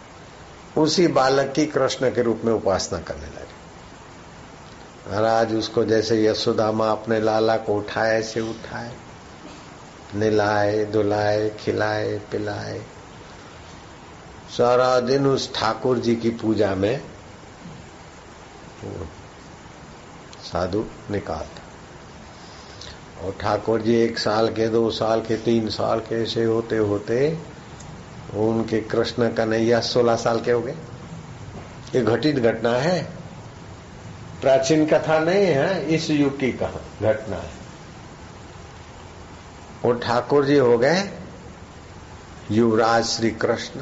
Speaker 1: उसी बालक की कृष्ण के रूप में उपासना करने लगे। महाराज, उसको जैसे यशोदामा अपने लाला को उठाए, ऐसे उठाए। निलाए, दुलाए, खिलाए, पिलाए। सारा दिन उस ठाकुर जी की पूजा में साधु निकालता। और ठाकुर जी एक साल के, दो साल के, तीन साल के ऐसे होते होते उनके कृष्ण कन्हैया सोलह साल के हो गए। ये घटित घटना है। प्राचीन कथा नहीं है, इस युग की कहा घटना है। वो ठाकुर जी हो गए, युवराज श्री कृष्ण।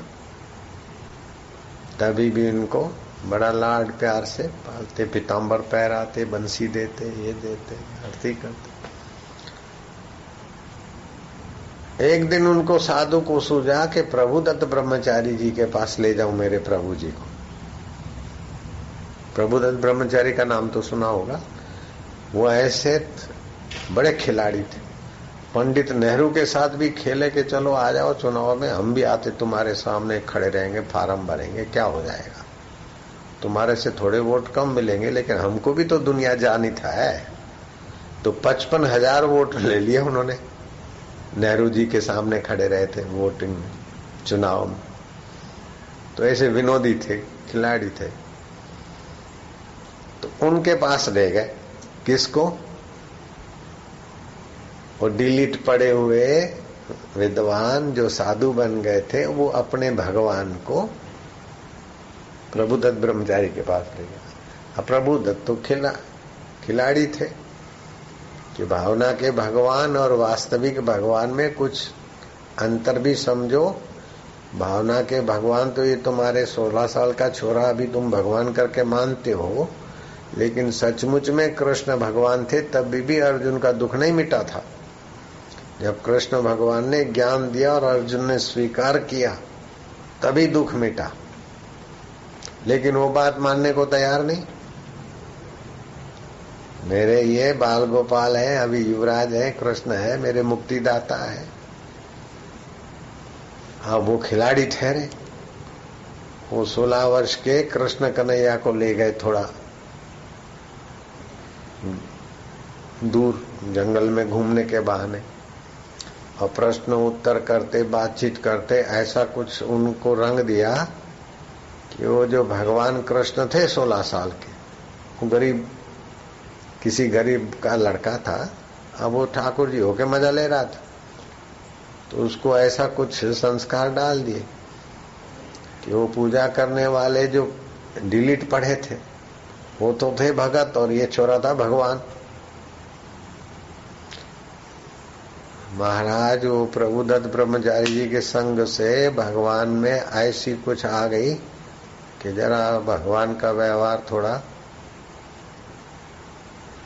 Speaker 1: तभी भी उनको बड़ा लाड प्यार से पालते पिताम्बर पहराते बंसी देते, ये देते, आरती करते। एक दिन उनको साधु को सूझा कि प्रभु दत्त ब्रह्मचारी जी के पास ले जाऊँ मेरे प्रभु जी को। प्रभुदत्त ब्रह्मचारी का नाम तो सुना होगा। वो ऐसे बड़े खिलाड़ी थे। पंडित नेहरू के साथ भी खेले के चलो आ जाओ चुनाव में, हम भी आते तुम्हारे सामने खड़े रहेंगे, फार्म भरेंगे, क्या हो जाएगा? तुम्हारे से थोड़े वोट कम मिलेंगे, लेकिन हमको भी तो दुनिया जानी था, है। तो पचपन हज़ार वोट ले लिए उन्होंने। नेहरू जी के सामने खड़े रहे थे वोटिंग चुनाव में। तो ऐसे विनोदी थे, खिलाड़ी थे। तो उनके पास ले गए। किसको? और डिलीट पड़े हुए विद्वान जो साधु बन गए थे, वो अपने भगवान को प्रभुदत्त ब्रह्मचारी के पास ले अब प्रभुदत्त तो खिला, खिलाड़ी थे। कि भावना के भगवान और वास्तविक भगवान में कुछ अंतर भी समझो। भावना के भगवान तो ये तुम्हारे सोलह साल का छोरा अभी तुम भगवान करके मानते हो लेकिन सचमुच में कृष्ण भगवान थे तब भी, भी अर्जुन का दुख नहीं मिटा था। जब कृष्ण भगवान ने ज्ञान दिया और अर्जुन ने स्वीकार किया तभी दुख मिटा। लेकिन वो बात मानने को तैयार नहीं। मेरे ये बाल गोपाल है, अभी युवराज है, कृष्ण है, मेरे मुक्तिदाता है। अब वो खिलाड़ी ठहरे। वो सोलह वर्ष के कृष्ण कन्हैया को ले गए थोड़ा। दूर, जंगल में घूमने के बहाने। और प्रश्न उत्तर करते, बातचीत करते, ऐसा कुछ उनको रंग दिया कि वो जो भगवान कृष्ण थे सोलह साल के गरीब किसी गरीब का लड़का था अब वो ठाकुर जी होके मज़ा ले रहा था। तो उसको ऐसा कुछ संस्कार डाल दिए कि वो पूजा करने वाले जो डिलीट पढ़े थे, वो तो थे भगत और ये छोरा था भगवान। महाराज, वो प्रभुदत्त ब्रह्मचारी जी के संग से भगवान में ऐसी कुछ आ गई कि जरा भगवान का व्यवहार थोड़ा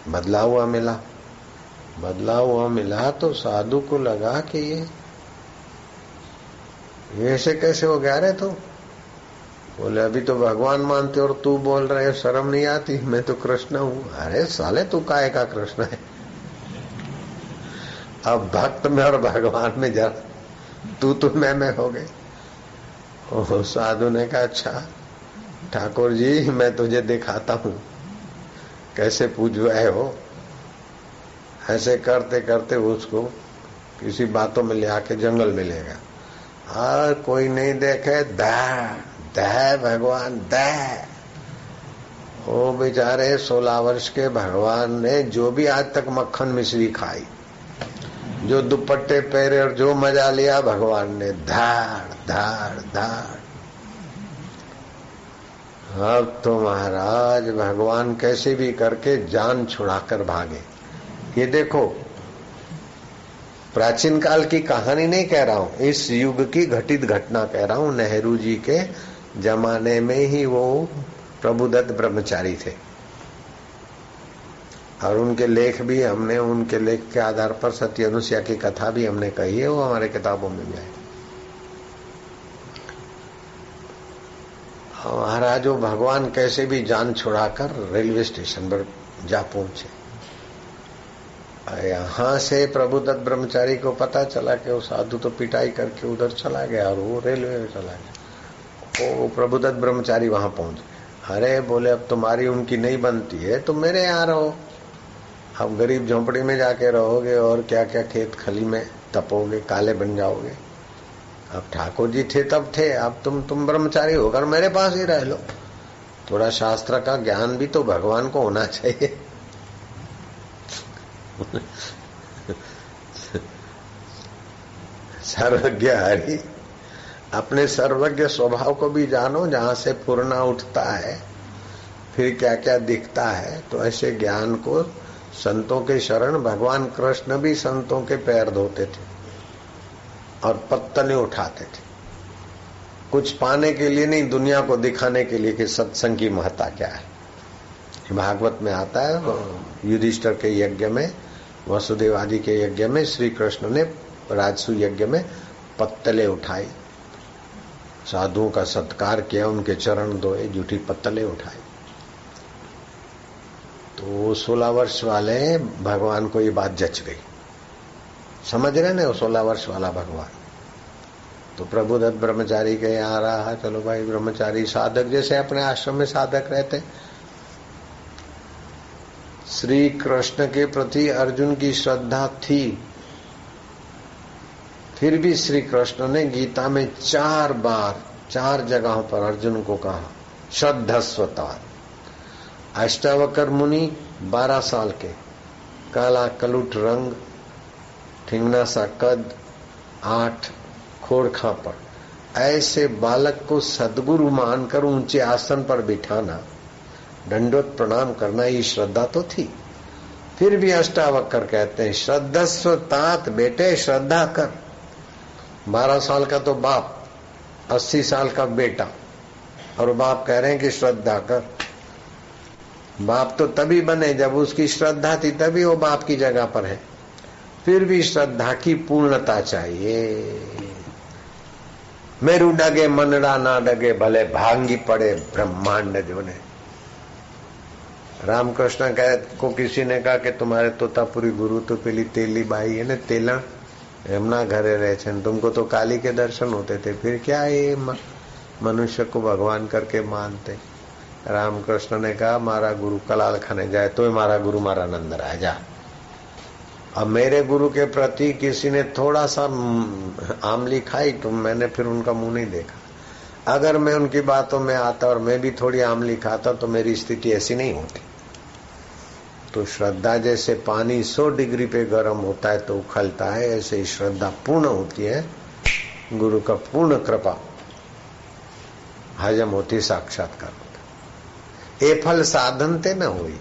Speaker 1: बदला हुआ मिला। बदला हुआ मिला तो साधु को लगा कि ये ऐसे कैसे हो गया? रे तो बोले, अभी तो भगवान मानते और तू बोल रहे शर्म नहीं आती, मैं तो कृष्ण हूँ। अरे साले, तू काय का कृष्ण है? अब भक्त में और भगवान में जरा तू तो मैं मैं हो गए। साधु ने कहा अच्छा ठाकुर जी, मैं तुझे दिखाता हूँ। कैसे पूज रहे हो? ऐसे करते करते उसको किसी बातों में ले आके जंगल में ले गया। और कोई नहीं देखे दह दह भगवान दह वो बेचारे, सोलह वर्ष के भगवान ने जो भी आज तक मक्खन मिश्री खाई, जो दुपट्टे पहरे और जो मज़ा लिया, भगवान ने धाड़ धाड़ धाड़। अब तो महाराज, भगवान कैसे भी करके जान छुड़ाकर भागे। ये देखो, प्राचीन काल की कहानी नहीं कह रहा हूँ, इस युग की घटित घटना कह रहा हूँ। नेहरू जी के जमाने में ही वो प्रभुदत्त ब्रह्मचारी थे। और उनके लेख भी हमने, उनके लेख के आधार पर सत्य अनुष्या की कथा भी हमने कही है, वो हमारे किताबों में भी आई महाराज वो भगवान कैसे भी जान छुड़ाकर रेलवे स्टेशन पर जा पहुँचे। यहाँ से प्रभुदत्त ब्रह्मचारी को पता चला कि वो साधु तो पिटाई करके उधर चला गया और वो रेलवे में चला गया। वो प्रभुदत्त ब्रह्मचारी वहाँ पहुँच गए। अरे बोले, अब तुम्हारी उनकी नहीं बनती है तो मेरे यहाँ रहो। अब गरीब झोंपड़ी में जाके रहोगे और क्या क्या खेत खली में तपोगे, काले बन जाओगे। अब ठाकुर जी थे, तब थे। अब तुम तुम ब्रह्मचारी होकर मेरे पास ही रह लो। थोड़ा शास्त्र का ज्ञान भी तो भगवान को होना चाहिए। सर्वज्ञ हरि, अपने सर्वज्ञ स्वभाव को भी जानो, जहाँ से पूर्णा उठता है, फिर क्या क्या दिखता है तो ऐसे ज्ञान को संतों के शरण, भगवान कृष्ण भी संतों के पैर धोते थे। और पत्तले उठाते थे। कुछ पाने के लिए नहीं दुनिया को दिखाने के लिए कि सत्संग की महत्ता क्या है। भागवत में आता है युधिष्ठर के यज्ञ में वसुदेव आदि के यज्ञ में श्री कृष्ण ने राजसु यज्ञ में पत्तले उठाई। साधुओं का सत्कार किया उनके चरण धोए जूठी पत्तले उठाई। तो सोलह वर्ष वाले भगवान को ये बात जच गई। समझ रहे ना सोलह वर्ष वाला भगवान? तो प्रभुदत्त ब्रह्मचारी के आ रहा है चलो भाई, ब्रह्मचारी साधक जैसे अपने आश्रम में साधक रहते श्री कृष्ण के प्रति अर्जुन की श्रद्धा थी। फिर भी श्री कृष्ण ने गीता में चार बार, चार जगहों पर अर्जुन को कहा श्रद्धस्वता अष्टावकर मुनि बारह साल के, काला कलुट रंग ठिंगना सा कद, आठ, खोड़ खापड़। ऐसे बालक को सदगुरु मानकर ऊँचे आसन पर बिठाना दंडोत प्रणाम करना, ये श्रद्धा तो थी। फिर भी अष्टावक्र कहते हैं, श्रद्धस्व तात बेटे, श्रद्धा कर। बारह साल का तो बाप, अस्सी साल का बेटा, और बाप कह रहे हैं कि श्रद्धा कर। बाप तो तभी बने जब उसकी श्रद्धा थी, तभी वो बाप की जगह पर है। फिर भी श्रद्धा की पूर्णता चाहिए मेरू डगे मनड़ा ना डगे भले भांगी पड़े ब्रह्मांड जो ने रामकृष्ण कह को किसी ने कहा कि तुम्हारे तोतापुरी गुरु तो पीली तेली बाई है ना तेला એમના ઘરે રહે છે तुमको तो काली के दर्शन होते थे फिर क्या ये मनुष्य को भगवान करके मानते रामकृष्ण ने कहा मारा गुरु कलाल खाने जाए तो मारा गुरु मारा नंद राय जा अब मेरे गुरु के प्रति किसी ने थोड़ा सा आमली खाई तो मैंने फिर उनका मुँह नहीं देखा। अगर मैं उनकी बातों में आता और मैं भी थोड़ी आमली खाता तो मेरी स्थिति ऐसी नहीं होती। तो श्रद्धा जैसे पानी 100 डिग्री पे गर्म होता है तो उखलता है, ऐसे ही श्रद्धा पूर्ण होती है। गुरु का पूर्ण कृपा हजम होती साक्षात्कार होता ए फल साधन ते न हुई।